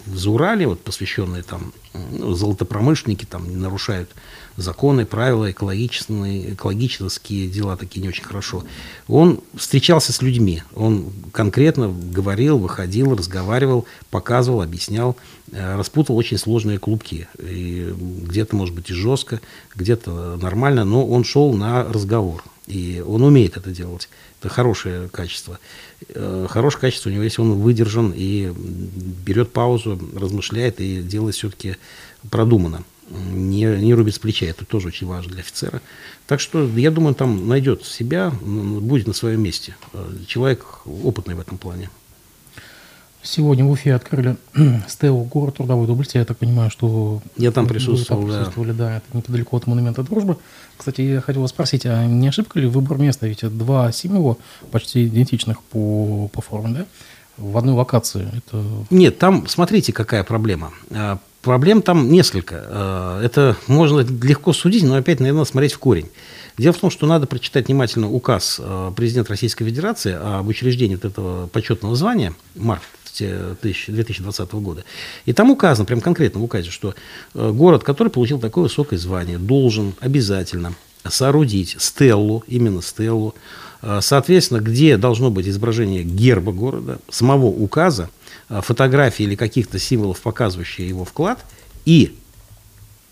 в Заурале, вот, посвященные там, ну, золотопромышленники там нарушают законы, правила, экологические, экологические дела такие не очень хорошо. Он встречался с людьми, он конкретно говорил, выходил, разговаривал, показывал, объяснял, э, распутал очень сложные клубки. И где-то, может быть, и жестко, где-то нормально, но он шел на разговор. И он умеет это делать. Это хорошее качество. Э, хорошее качество у него, если он выдержан и берет паузу, размышляет и делает все-таки продуманно. Не, не рубит с плеча. Это тоже очень важно для офицера. Так что, я думаю, там найдет себя, будет на своем месте. Э, человек опытный в этом плане. Сегодня в Уфе открыли [CLEARS THROAT] СТЭО город трудовой доблести. Я так понимаю, что... Я там присутствовал, да. присутствовали, да. Это неподалеку от монумента дружбы. Кстати, я хотел вас спросить, а не ошибка ли выбор места? Ведь два символа почти идентичных по, по форме, да? В одной локации. Это... Нет, там, смотрите, какая проблема. А, проблем там несколько. А, это можно легко судить, но опять, наверное, смотреть в корень. Дело в том, что надо прочитать внимательно указ а, президента Российской Федерации об учреждении вот этого почетного звания, март августе 2020 года. И там указано, прям конкретно в указе, что город, который получил такое высокое звание, должен обязательно соорудить стеллу, именно стеллу, соответственно, где должно быть изображение герба города, самого указа, фотографии или каких-то символов, показывающие его вклад, и,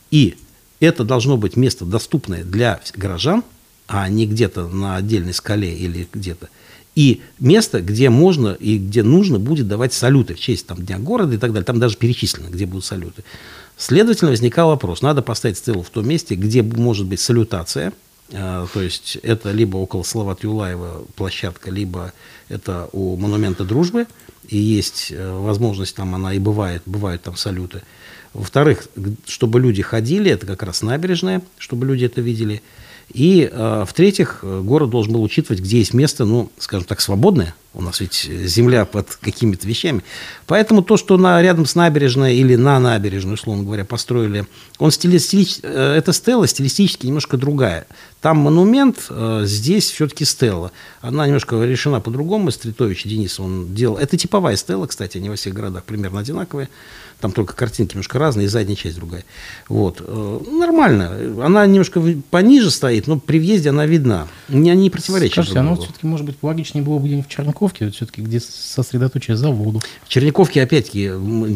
и это должно быть место доступное для горожан, а не где-то на отдельной скале или где-то. И место, где можно и где нужно будет давать салюты в честь там, Дня города и так далее. Там даже перечислено, где будут салюты. Следовательно, возникал вопрос, надо поставить стелу в том месте, где может быть салютация, а, то есть это либо около Салават Юлаева площадка, либо это у монумента дружбы, и есть э, возможность, там она и бывает, бывают там салюты. Во-вторых, чтобы люди ходили, это как раз набережная, чтобы люди это видели – и, э, в-третьих, город должен был учитывать, где есть место, ну, скажем так, свободное. У нас ведь земля под какими-то вещами. Поэтому то, что на, рядом с набережной или на набережной, условно говоря, построили, он стилистич... Э, эта стела стилистически немножко другая. Там монумент, э, здесь все-таки стела. Она немножко решена по-другому. Стритович Денис он делал. Это типовая стела, кстати, они во всех городах примерно одинаковые. Там только картинки немножко разные, и задняя часть другая. Вот. Э, нормально. Она немножко пониже стоит, но при въезде она видна. Не, не противоречит. Скажите, а ну все-таки, может быть, логичнее было бы где-нибудь в Черниковке, все-таки, где сосредоточие заводу. В Черниковке, опять-таки,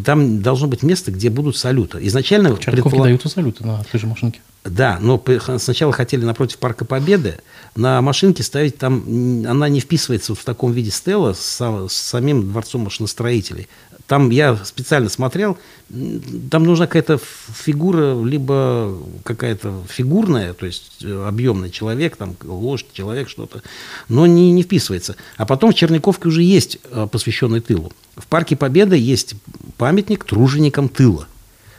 там должно быть место, где будут салюты. Изначально... В Черниковке предполаг... дают салюты на той же машинке. Да, но сначала хотели напротив Парка Победы на машинке ставить там, она не вписывается в таком виде стела с, с самим дворцом машиностроителей. Там я специально смотрел, там нужна какая-то фигура, либо какая-то фигурная, то есть э, объемный человек, там лошадь, человек, что-то, но не, не вписывается. А потом в Черниковке уже есть э, посвященный тылу. В Парке Победы есть памятник труженикам тыла.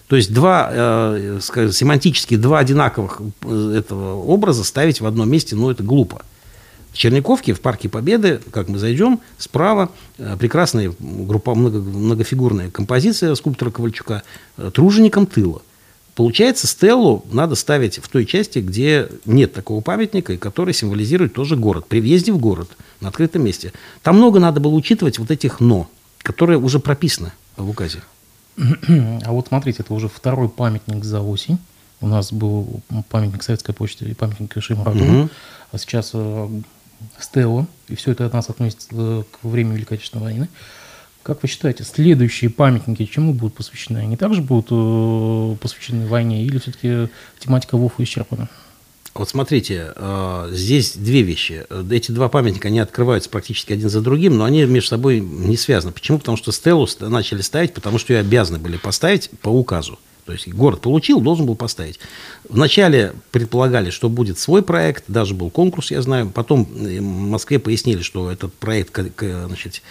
То есть два, э, скажем, семантически два одинаковых э, этого образа ставить в одном месте, ну, это глупо. В Черниковке, в Парке Победы, как мы зайдем, справа э, прекрасная группа, много, многофигурная композиция скульптора Ковальчука э, «Тружеником тыла». Получается, стеллу надо ставить в той части, где нет такого памятника, и который символизирует тоже город. При въезде в город, на открытом месте. Там много надо было учитывать вот этих «но», которые уже прописаны в указе. А вот смотрите, это уже второй памятник за осень. У нас был памятник Советской почты и памятник Шимраду. Угу. А сейчас э, Стелла, и все это от нас относится э, к времени Великой Отечественной войны. Как вы считаете, следующие памятники чему будут посвящены? Они также будут э, посвящены войне или все-таки тематика ВОФа исчерпана? Вот смотрите, э, здесь две вещи. Эти два памятника, они открываются практически один за другим, но они между собой не связаны. Почему? Потому что Стеллу начали ставить, потому что ее обязаны были поставить по указу. То есть город получил, должен был поставить. Вначале предполагали, что будет свой проект, даже был конкурс, я знаю. Потом э, в Москве пояснили, что этот проект значит,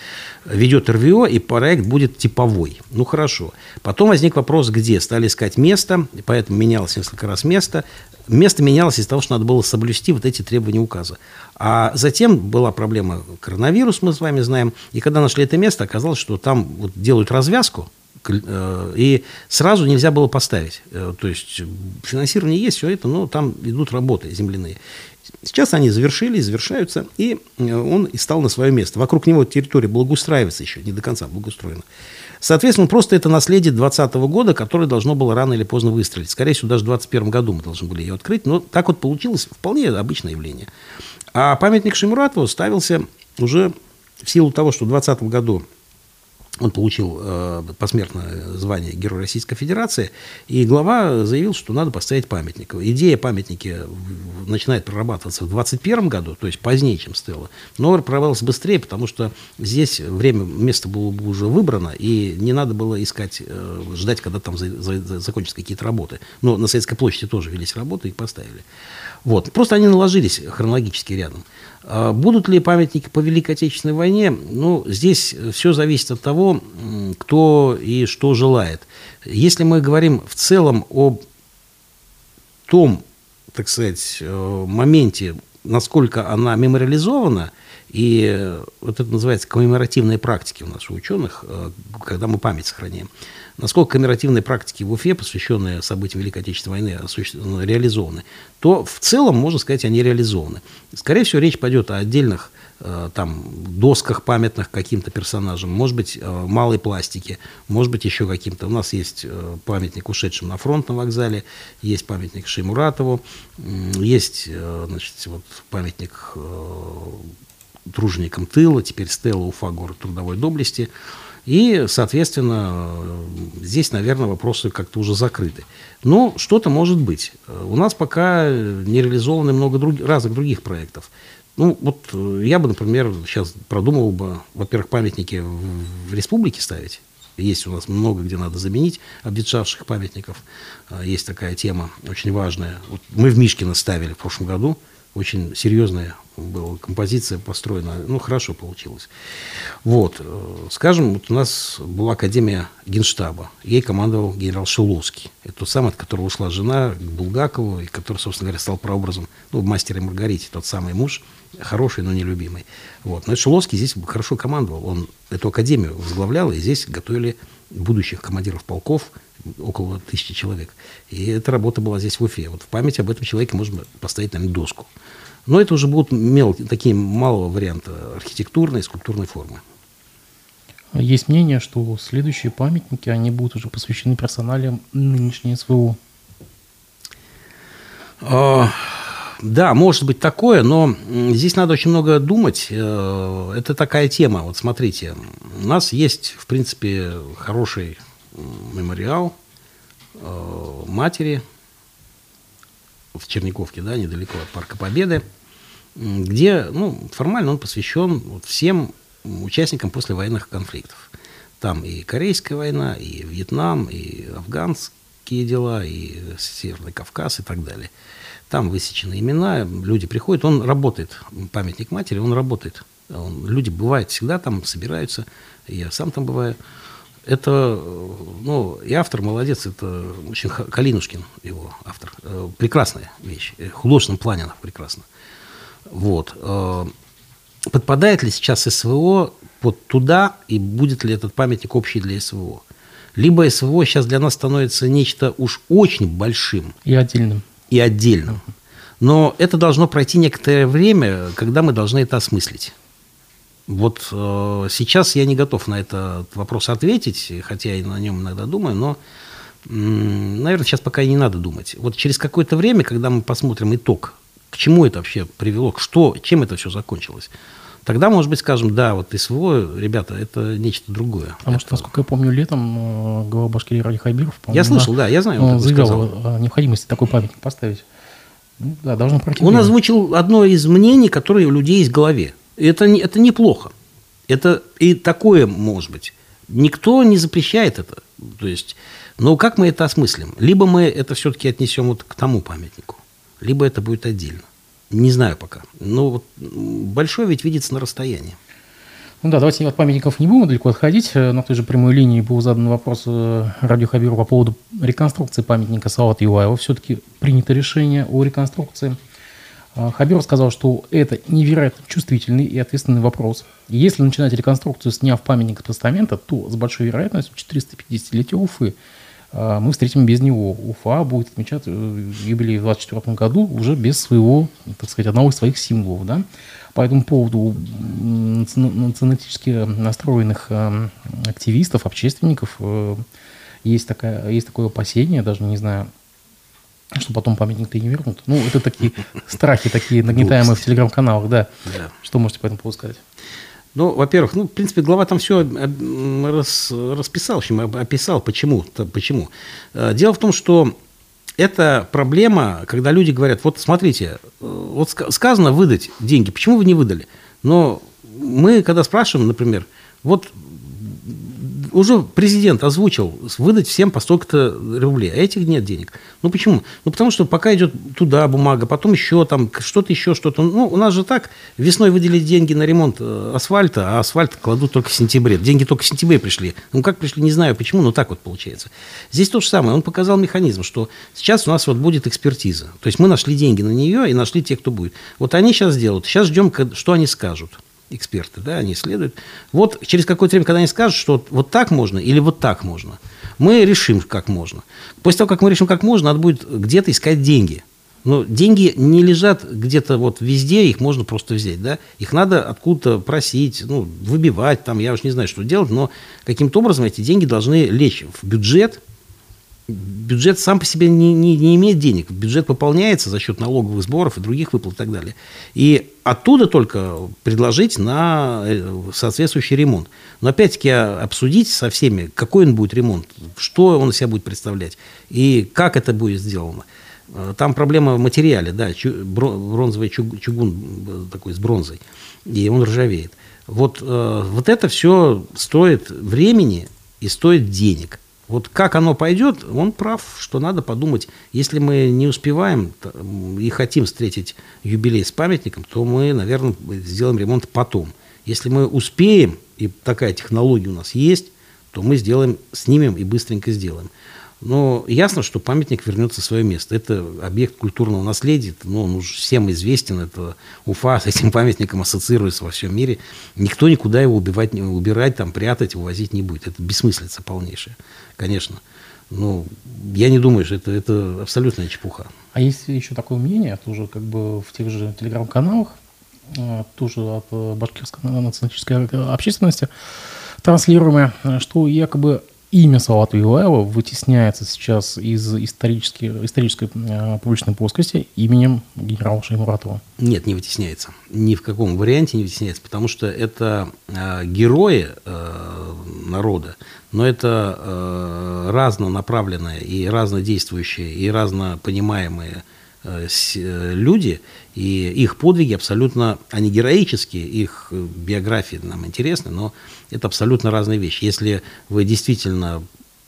ведет РВО, и проект будет типовой. Ну, хорошо. Потом возник вопрос, где. Стали искать место, поэтому менялось несколько раз место. Место менялось из-за того, что надо было соблюсти вот эти требования указа. А затем была проблема коронавирус, мы с вами знаем. И когда нашли это место, оказалось, что там вот делают развязку, и сразу нельзя было поставить. Э, то есть финансирование есть, все это, но там идут работы земляные. Сейчас они завершились, завершаются, и э, он и стал на свое место. Вокруг него территория благоустраивается еще, не до конца благоустроена. Соответственно, просто это наследие 2020 года, которое должно было рано или поздно выстрелить. Скорее всего, даже в 2021 году мы должны были ее открыть. Но так вот получилось, вполне обычное явление. А памятник Шимуратову ставился уже в силу того, что в 2020 году он получил э, посмертное звание Герой Российской Федерации, и глава заявил, что надо поставить памятник. Идея памятники начинает прорабатываться в 2021 году, то есть позднее, чем Стелла, но прорабатывалась быстрее, потому что здесь время, место было бы уже выбрано, и не надо было искать, э, ждать, когда там за, за, закончатся какие-то работы. Но на Советской площади тоже велись работы, их поставили. Вот. Просто они наложились хронологически рядом. А будут ли памятники по Великой Отечественной войне? Ну, здесь все зависит от того, кто и что желает. Если мы говорим в целом о том, так сказать, э, моменте, насколько она мемориализована, И вот это называется коммеморативные практики у нас у ученых, когда мы память сохраняем. Насколько коммеморативные практики в Уфе, посвященные событиям Великой Отечественной войны, ну, реализованы, то в целом, можно сказать, они реализованы. Скорее всего, речь пойдет о отдельных Э, там, досках памятных каким-то персонажам, может быть, э, малой пластике, может быть, еще каким-то. У нас есть э, памятник ушедшим на фронт на вокзале, есть памятник Шеймуратову, есть, значит, вот памятник труженикам тыла, теперь Стелла Уфа, город трудовой доблести. И, соответственно, здесь, наверное, вопросы как-то уже закрыты. Но что-то может быть. У нас пока не реализованы много друг... разных других проектов. Ну, вот э, я бы, например, сейчас продумывал бы, во-первых, памятники в, республике ставить. Есть у нас много, где надо заменить обветшавших памятников. А, есть такая тема очень важная. Вот мы в Мишкино ставили в прошлом году очень серьезная была композиция построена, ну, хорошо получилось. Вот, э, скажем, вот у нас была Академия Генштаба, ей командовал генерал Шиловский. Это тот самый, от которого ушла жена к Булгакову, и который, собственно говоря, стал прообразом, ну, мастера Маргарите, тот самый муж, хороший, но нелюбимый. Вот. Но Шиловский здесь хорошо командовал, он эту академию возглавлял, и здесь готовили будущих командиров полков, около тысячи человек. И эта работа была здесь в Уфе. Вот в память об этом человеке можно поставить, наверное, доску. Но это уже будут мел, такие малого варианта архитектурной, скульптурной формы. Есть мнение, что следующие памятники, они будут уже посвящены персоналям нынешней СВО. А, да, может быть такое, но здесь надо очень много думать. Э, это такая тема. Вот смотрите, у нас есть, в принципе, хороший мемориал э, матери в Черниковке, да, недалеко от Парка Победы, где, ну, формально он посвящен всем участникам послевоенных конфликтов. Там и Корейская война, и Вьетнам, и афганские дела, и Северный Кавказ и так далее. Там высечены имена, люди приходят, он работает, памятник матери, он работает. Он, люди бывают всегда там, собираются, я сам там бываю это, ну, и автор молодец, это очень Калинушкин, его автор. Э, прекрасная вещь, в художественном плане она прекрасна. Вот. Э, подпадает ли сейчас СВО вот туда, и будет ли этот памятник общий для СВО? Либо СВО сейчас для нас становится нечто уж очень большим. И отдельным. И отдельным. Но это должно пройти некоторое время, когда мы должны это осмыслить. Вот э, сейчас я не готов на этот вопрос ответить, хотя я на нем иногда думаю, но, э, наверное, сейчас пока и не надо думать. Вот через какое-то время, когда мы посмотрим итог, к чему это вообще привело, что, чем это все закончилось, тогда, может быть, скажем, да, вот СВО, ребята, это нечто другое. Потому это... что, насколько я помню, летом э, глава Башкирии Ради Хайбиров, Я слышал, да, я знаю. Он заявлял о необходимости такой памятник поставить. Ну, да, должно пройти Он время. озвучил одно из мнений, которое у людей есть в голове. Это, это неплохо. Это и такое может быть. Никто не запрещает это. То есть, но как мы это осмыслим? Либо мы это все-таки отнесем вот к тому памятнику, либо это будет отдельно. Не знаю пока. Но вот большое ведь видится на расстоянии. Ну да, давайте от памятников не будем далеко отходить. На той же прямой линии был задан вопрос э, Радио Хабиру по поводу реконструкции памятника Салата Юлаева. Все-таки принято решение о реконструкции. А, Хабиров сказал, что это невероятно чувствительный и ответственный вопрос. Если начинать реконструкцию, сняв памятник от постамента, то с большой вероятностью 450-летия Уфы мы встретим без него. Уфа будет отмечать э, юбилей в 2024 году уже без своего, так сказать, одного из своих символов. Да? По этому поводу националистически настроенных э, активистов, общественников э, есть, такая, есть такое опасение, даже не знаю, что потом памятник-то и не вернут. Ну, это такие страхи, такие нагнетаемые в телеграм-каналах, да. Что можете по этому поводу сказать? Ну, во-первых, ну, в принципе, глава там все рас, расписал, в общем, описал, почему. почему. Э, дело в том, что это проблема, когда люди говорят, вот смотрите, э, вот сказано выдать деньги, почему вы не выдали? Но мы, когда спрашиваем, например, вот уже президент озвучил выдать всем по столько-то рублей, а этих нет денег. Ну почему? Ну потому что пока идет туда бумага, потом еще там что-то еще, что-то. Ну у нас же так, весной выделили деньги на ремонт э, асфальта, а асфальт кладут только в сентябре. Деньги только в сентябре пришли. Ну как пришли, не знаю почему, но так вот получается. Здесь то же самое. Он показал механизм, что сейчас у нас вот будет экспертиза. То есть мы нашли деньги на нее и нашли тех, кто будет. Вот они сейчас делают. Сейчас ждем, что они скажут. Эксперты, да, они исследуют. Вот через какое-то время, когда они скажут, что вот так можно или вот так можно, мы решим, как можно. После того, как мы решим, как можно, надо будет где-то искать деньги. Но деньги не лежат где-то вот везде, их можно просто взять, да. Их надо откуда-то просить, ну, выбивать, там, я уж не знаю, что делать, но каким-то образом эти деньги должны лечь в бюджет, бюджет сам по себе не, не, не имеет денег. Бюджет пополняется за счет налоговых сборов и других выплат и так далее. И оттуда только предложить на э, соответствующий ремонт. Но опять-таки обсудить со всеми, какой он будет ремонт, что он из себя будет представлять и как это будет сделано. Э, там проблема в материале, да, бронзовый чугун э, такой с бронзой, и он ржавеет. Вот, вот это все стоит времени и стоит денег. Вот как оно пойдет, он прав, что надо подумать. Если мы не успеваем и хотим встретить юбилей с памятником, то мы, наверное, сделаем ремонт потом. Если мы успеем, и такая технология у нас есть, то мы сделаем, снимем и быстренько сделаем. Но ясно, что памятник вернется в свое место. Это объект культурного наследия, ну, он уже всем известен, это Уфа с этим памятником ассоциируется во всем мире. Никто никуда его убивать, убирать, там, прятать, увозить не будет. Это бессмыслица полнейшая, конечно. Но я не думаю, что это, это абсолютная чепуха. А есть еще такое мнение, тоже как бы в тех же телеграм-каналах, э, тоже от э, башкирской националистической общественности, транслируемое, что якобы имя Салата Юлаева вытесняется сейчас из исторической, исторической э, публичной плоскости именем генерала Шеймуратова? Нет, не вытесняется. Ни в каком варианте не вытесняется, потому что это э, герои э, народа, но это э, разнонаправленные и разнодействующие и разнопонимаемые э, люди, и их подвиги абсолютно, они героические, их э, биографии нам интересны, но это абсолютно разные вещи. Если вы действительно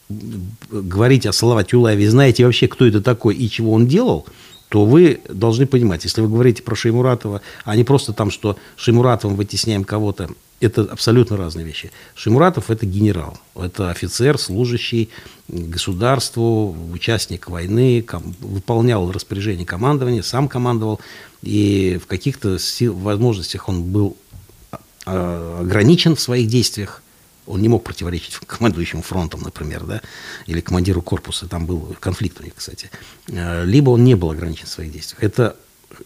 говорите о Салавате Юлаеве, знаете вообще, кто это такой и чего он делал, то вы должны понимать, если вы говорите про Шеймуратова, а не просто там, что Шеймуратовым вытесняем кого-то это абсолютно разные вещи. Шимуратов – это генерал, это офицер, служащий государству, участник войны, ком, выполнял распоряжение командования, сам командовал, и в каких-то возможностях он был а, ограничен в своих действиях, он не мог противоречить [LAUGHS] командующему фронтом, например, да, или командиру корпуса, там был конфликт у них, кстати. А, либо он не был ограничен в своих действиях. Это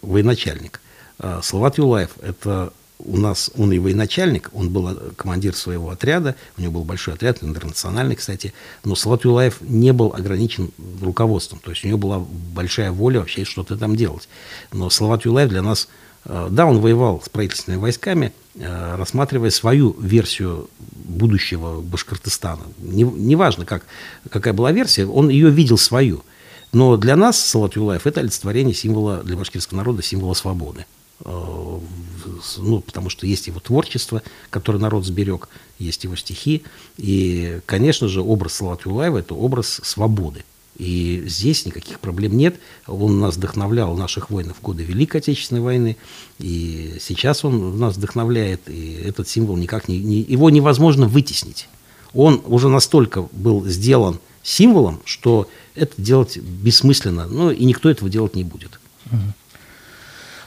военачальник. А, Салават Юлаев – это у нас, он и военачальник, он был э, командир своего отряда, у него был большой отряд, интернациональный, кстати, но Салат Юлаев не был ограничен руководством, то есть у него была большая воля вообще что-то там делать. Но Салават Юлаев для нас, э, да, он воевал с правительственными войсками, э, рассматривая свою версию будущего Башкортостана. Неважно, не как, какая была версия, он ее видел свою. Но для нас Салат Юлаев – это олицетворение символа для башкирского народа, символа свободы. Ну, потому что есть его творчество, которое народ сберег, есть его стихи. И, конечно же, образ Салавата Юлаева – это образ свободы. И здесь никаких проблем нет. Он нас вдохновлял, наших воинов в годы Великой Отечественной войны. И сейчас он нас вдохновляет. И этот символ никак не, не... Его невозможно вытеснить. Он уже настолько был сделан символом, что это делать бессмысленно. Ну, и никто этого делать не будет.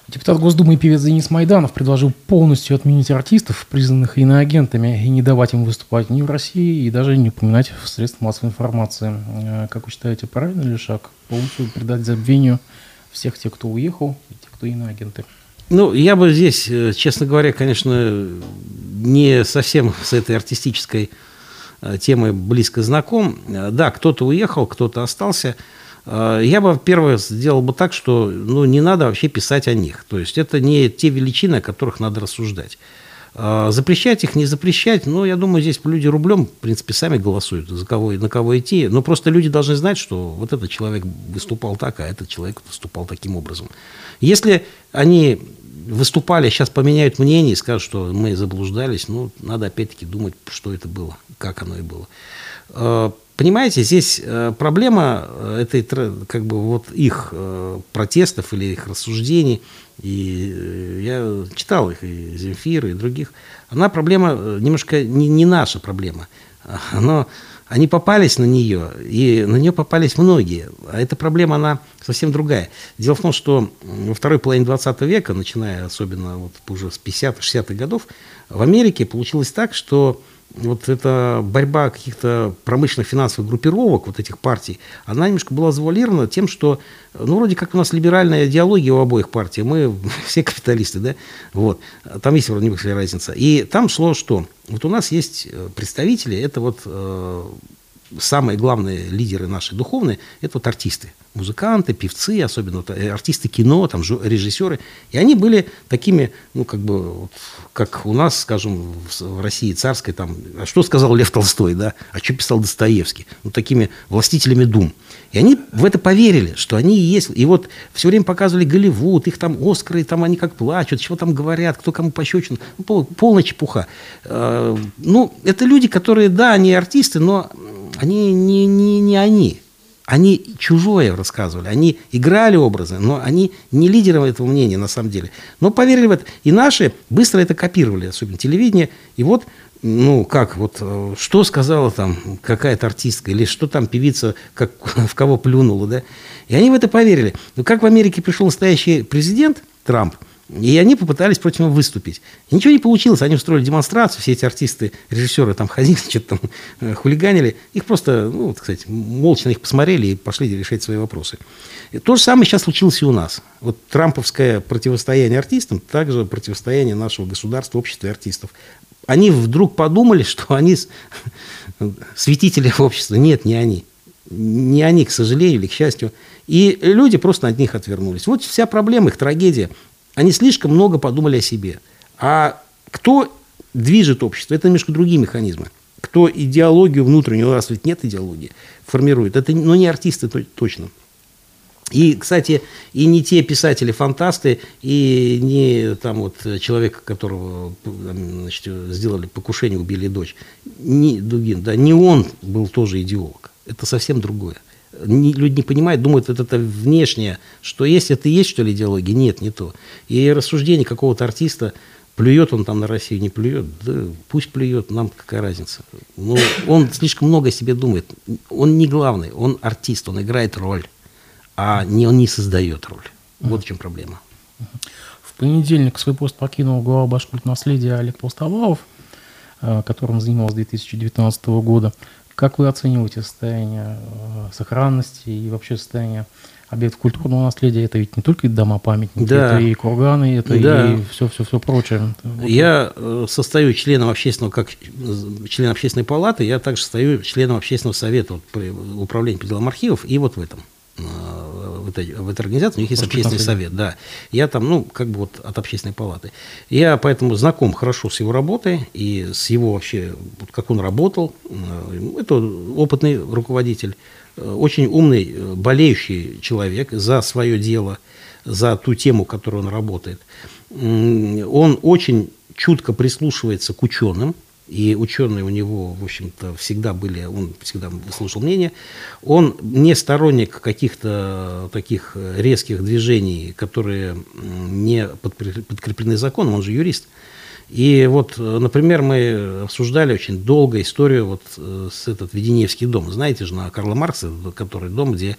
Депутат Госдумы и певец Денис Майданов предложил полностью отменить артистов, признанных иноагентами, и не давать им выступать ни в России, и даже не упоминать в средствах массовой информации. Э, как вы считаете, правильный ли шаг полностью придать забвению всех тех, кто уехал, и тех, кто иноагенты? Ну, я бы здесь, э, честно говоря, конечно, не совсем с этой артистической э, темой близко знаком. Да, кто-то уехал, кто-то остался – я бы, первое, сделал бы так, что ну, не надо вообще писать о них. То есть это не те величины, о которых надо рассуждать. Э, запрещать их, не запрещать, ну, я думаю, здесь люди рублем, в принципе, сами голосуют, за кого, на кого идти. Но просто люди должны знать, что вот этот человек выступал так, а этот человек выступал таким образом. Если они выступали, сейчас поменяют мнение и скажут, что мы заблуждались, ну, надо опять-таки думать, что это было, как оно и было. Понимаете, здесь э, проблема э, этой, как бы, вот их э, протестов или их рассуждений, и я читал их, и Земфира, и других, она проблема немножко не, не наша проблема. [LAUGHS] Она, они попались на нее, и на нее попались многие. А эта проблема, она совсем другая. Дело в том, что во второй половине 20 века, начиная особенно вот уже с 50-60-х годов, в Америке получилось так, что вот эта борьба каких-то промышленных финансовых группировок, вот этих партий, она немножко была завуалирована тем, что, ну, вроде как у нас либеральная идеология у обоих партий, мы [LAUGHS] все капиталисты, да, вот, там есть вроде небольшая разница. И там шло что? Вот у нас есть э, представители, это вот э, самые главные лидеры наши духовные, это вот артисты – музыканты, певцы, особенно вот, э, артисты кино, там, режиссеры. И они были такими, ну, как бы, вот, как у нас, скажем, в России царской, там, а что сказал Лев Толстой, да, а что писал Достоевский? Ну, такими властителями дум. И они в это поверили, что они есть. И вот все время показывали Голливуд, их там Оскары, там они как плачут, чего там говорят, кто кому пощечин. Ну, пол, полная чепуха. Э, ну, это люди, которые, да, они артисты, но они не, не, не они. Они чужое рассказывали, они играли образы, но они не лидеры этого мнения на самом деле. Но поверили в это. И наши быстро это копировали, особенно телевидение. И вот, ну как, вот э, что сказала там какая-то артистка, или что там певица, как, [LAUGHS] в кого плюнула, да. И они в это поверили. Но как в Америке пришел настоящий президент Трамп – и они попытались против него выступить. И ничего не получилось. Они устроили демонстрацию, все эти артисты, режиссеры там ходили, [LAUGHS] что-то там э, хулиганили. Их просто, ну, вот, кстати, молча на них посмотрели и пошли решать свои вопросы. И то же самое сейчас случилось и у нас. Вот трамповское противостояние артистам, также противостояние нашего государства, общества и артистов. Они вдруг подумали, [LAUGHS] что они [LAUGHS] светители общества. Нет, не они. Не они, к сожалению или к счастью. И люди просто от них отвернулись. Вот вся проблема, их трагедия. Они слишком много подумали о себе. А кто движет общество? Это немножко другие механизмы. Кто идеологию внутреннюю, у нас ведь нет идеологии, формирует. Это ну, не артисты точно. И, кстати, и не те писатели-фантасты, и не там вот человек, которого значит, сделали покушение, убили дочь, не Дугин, да, не он был тоже идеолог. Это совсем другое не, люди не понимают, думают, это, это внешнее, что есть, это и есть, что ли, идеология? Нет, не то. И рассуждение какого-то артиста, плюет он там на Россию, не плюет, да пусть плюет, нам какая разница. Но он слишком много о себе думает. Он не главный, он артист, он играет роль, а не, он не создает роль. Вот в чем проблема. В понедельник свой пост покинул глава Башкульт наследия Олег Толстовалов, э, которым занимался с 2019 года. Как вы оцениваете состояние э, сохранности и вообще состояние объектов культурного наследия? Это ведь не только дома памятники, да. это и курганы, это да. и все-все-все прочее. Я э, состою членом общественного, как член общественной палаты, я также стою членом общественного совета вот, при управлении по делам архивов и вот в этом в этой, в этой организации, у них есть Может, общественный совет, да. Я там, ну, как бы вот от общественной палаты. Я поэтому знаком хорошо с его работой и с его вообще, вот как он работал. Э, это опытный руководитель, э, очень умный, э, болеющий человек за свое дело, за ту тему, которую он работает. Он очень чутко прислушивается к ученым, и ученые у него, в общем-то, всегда были, он всегда слушал мнение. Он не сторонник каких-то таких резких движений, которые не подкреплены законом, он же юрист. И вот, например, мы обсуждали очень долго историю вот э, с этот Веденеевский дом. Знаете же, на Карла Маркса, который дом, где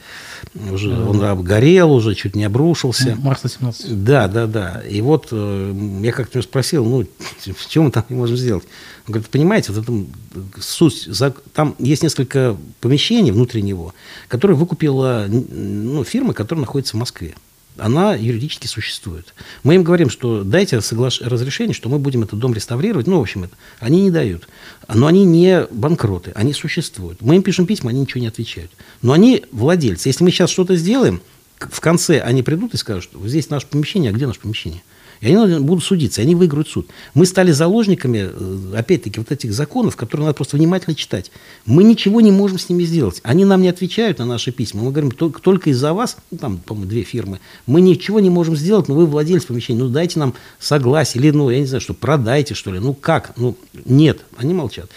уже он обгорел, уже чуть не обрушился. Марса 17. Да, да, да. И вот э, я как-то спросил, ну, [LAUGHS] что мы там можем сделать? Он говорит, понимаете, вот это суть, там есть несколько помещений внутри него, которые выкупила ну, фирма, которая находится в Москве она юридически существует. Мы им говорим, что дайте соглаш... разрешение, что мы будем этот дом реставрировать. Ну, в общем, это они не дают. Но они не банкроты, они существуют. Мы им пишем письма, они ничего не отвечают. Но они владельцы. Если мы сейчас что-то сделаем, в конце они придут и скажут, что здесь наше помещение, а где наше помещение? И они будут судиться, они выиграют суд. Мы стали заложниками, э, опять-таки, вот этих законов, которые надо просто внимательно читать. Мы ничего не можем с ними сделать. Они нам не отвечают на наши письма. Мы говорим, только, только из-за вас, ну, там, по-моему, две фирмы, мы ничего не можем сделать, но вы владелец помещения, ну, дайте нам согласие, или, ну, я не знаю, что, продайте, что ли. Ну, как? Ну, нет, они молчат.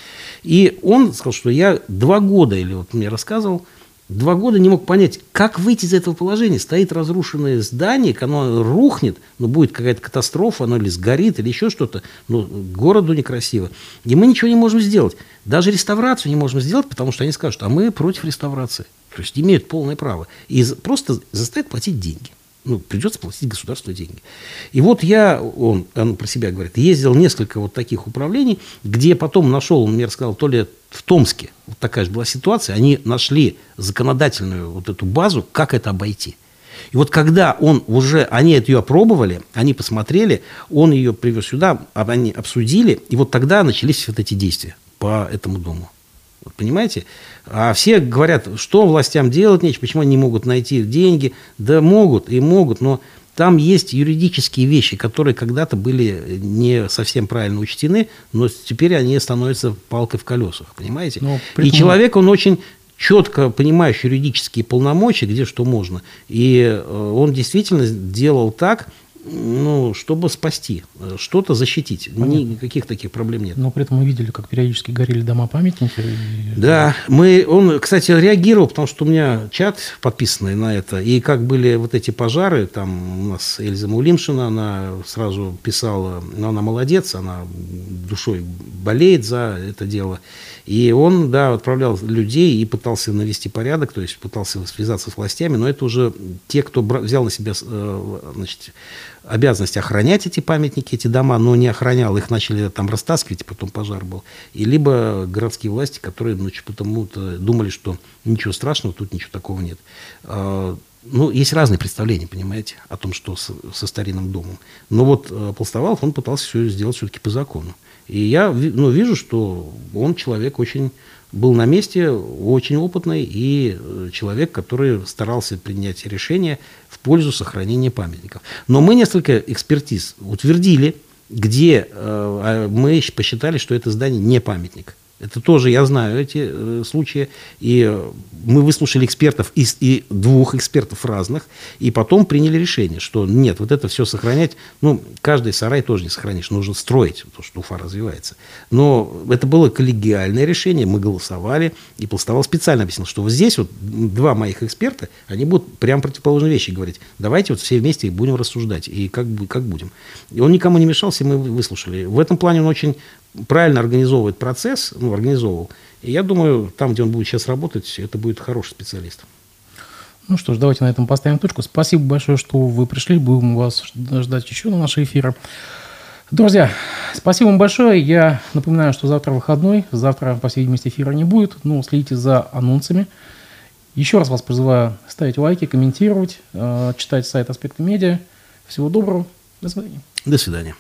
И он сказал, что я два года, или вот мне рассказывал, Два года не мог понять, как выйти из этого положения. Стоит разрушенное здание, оно рухнет, но будет какая-то катастрофа, оно или сгорит, или еще что-то. Но городу некрасиво. И мы ничего не можем сделать. Даже реставрацию не можем сделать, потому что они скажут, а мы против реставрации. То есть имеют полное право. И просто заставят платить деньги ну, придется платить государству деньги. И вот я, он, он про себя говорит, ездил несколько вот таких управлений, где потом нашел, он мне рассказал, то ли в Томске, вот такая же была ситуация, они нашли законодательную вот эту базу, как это обойти. И вот когда он уже, они это ее опробовали, они посмотрели, он ее привез сюда, они обсудили, и вот тогда начались вот эти действия по этому дому. Вот понимаете? А все говорят, что властям делать нечего, почему они не могут найти деньги. Да могут и могут, но там есть юридические вещи, которые когда-то были не совсем правильно учтены, но теперь они становятся палкой в колесах, понимаете? Но И человек, он очень четко понимающий юридические полномочия, где что можно. И э, он действительно делал так, ну, чтобы спасти, что-то защитить. Понятно. Никаких таких проблем нет. Но при этом мы видели, как периодически горели дома-памятники. Да, мы, он, кстати, реагировал, потому что у меня чат подписанный на это, и как были вот эти пожары, там у нас Эльза Мулимшина, она сразу писала, но она молодец, она душой болеет за это дело. И он, да, отправлял людей и пытался навести порядок, то есть пытался связаться с властями, но это уже те, кто взял на себя э, значит, обязанность охранять эти памятники, эти дома, но не охранял, их начали там растаскивать, потом пожар был. И либо городские власти, которые ну, потому-то думали, что ничего страшного, тут ничего такого нет. А, ну, есть разные представления, понимаете, о том, что со, со старинным домом. Но вот э, Полстовалов, он пытался все сделать все-таки по закону. И я ну, вижу, что он человек очень был на месте, очень опытный и э, человек, который старался принять решение в пользу сохранения памятников. Но мы несколько экспертиз утвердили, где э, а мы посчитали, что это здание не памятник. Это тоже я знаю эти э, случаи. И э, мы выслушали экспертов из и двух экспертов разных, и потом приняли решение, что нет, вот это все сохранять, ну, каждый сарай тоже не сохранишь, нужно строить, то, что Уфа развивается. Но это было коллегиальное решение, мы голосовали, и Полстовал специально объяснил, что вот здесь вот два моих эксперта, они будут прям противоположные вещи говорить. Давайте вот все вместе будем рассуждать, и как, как будем. И он никому не мешался, мы выслушали. В этом плане он очень правильно организовывает процесс, ну, организовывал. И я думаю, там, где он будет сейчас работать, это будет хороший специалист. Ну что ж, давайте на этом поставим точку. Спасибо большое, что вы пришли. Будем вас ждать еще на наши эфиры. Друзья, спасибо вам большое. Я напоминаю, что завтра выходной. Завтра, по всей видимости, эфира не будет. Но следите за анонсами. Еще раз вас призываю ставить лайки, комментировать, э, читать сайт «Аспекты медиа». Всего доброго. До свидания. До свидания.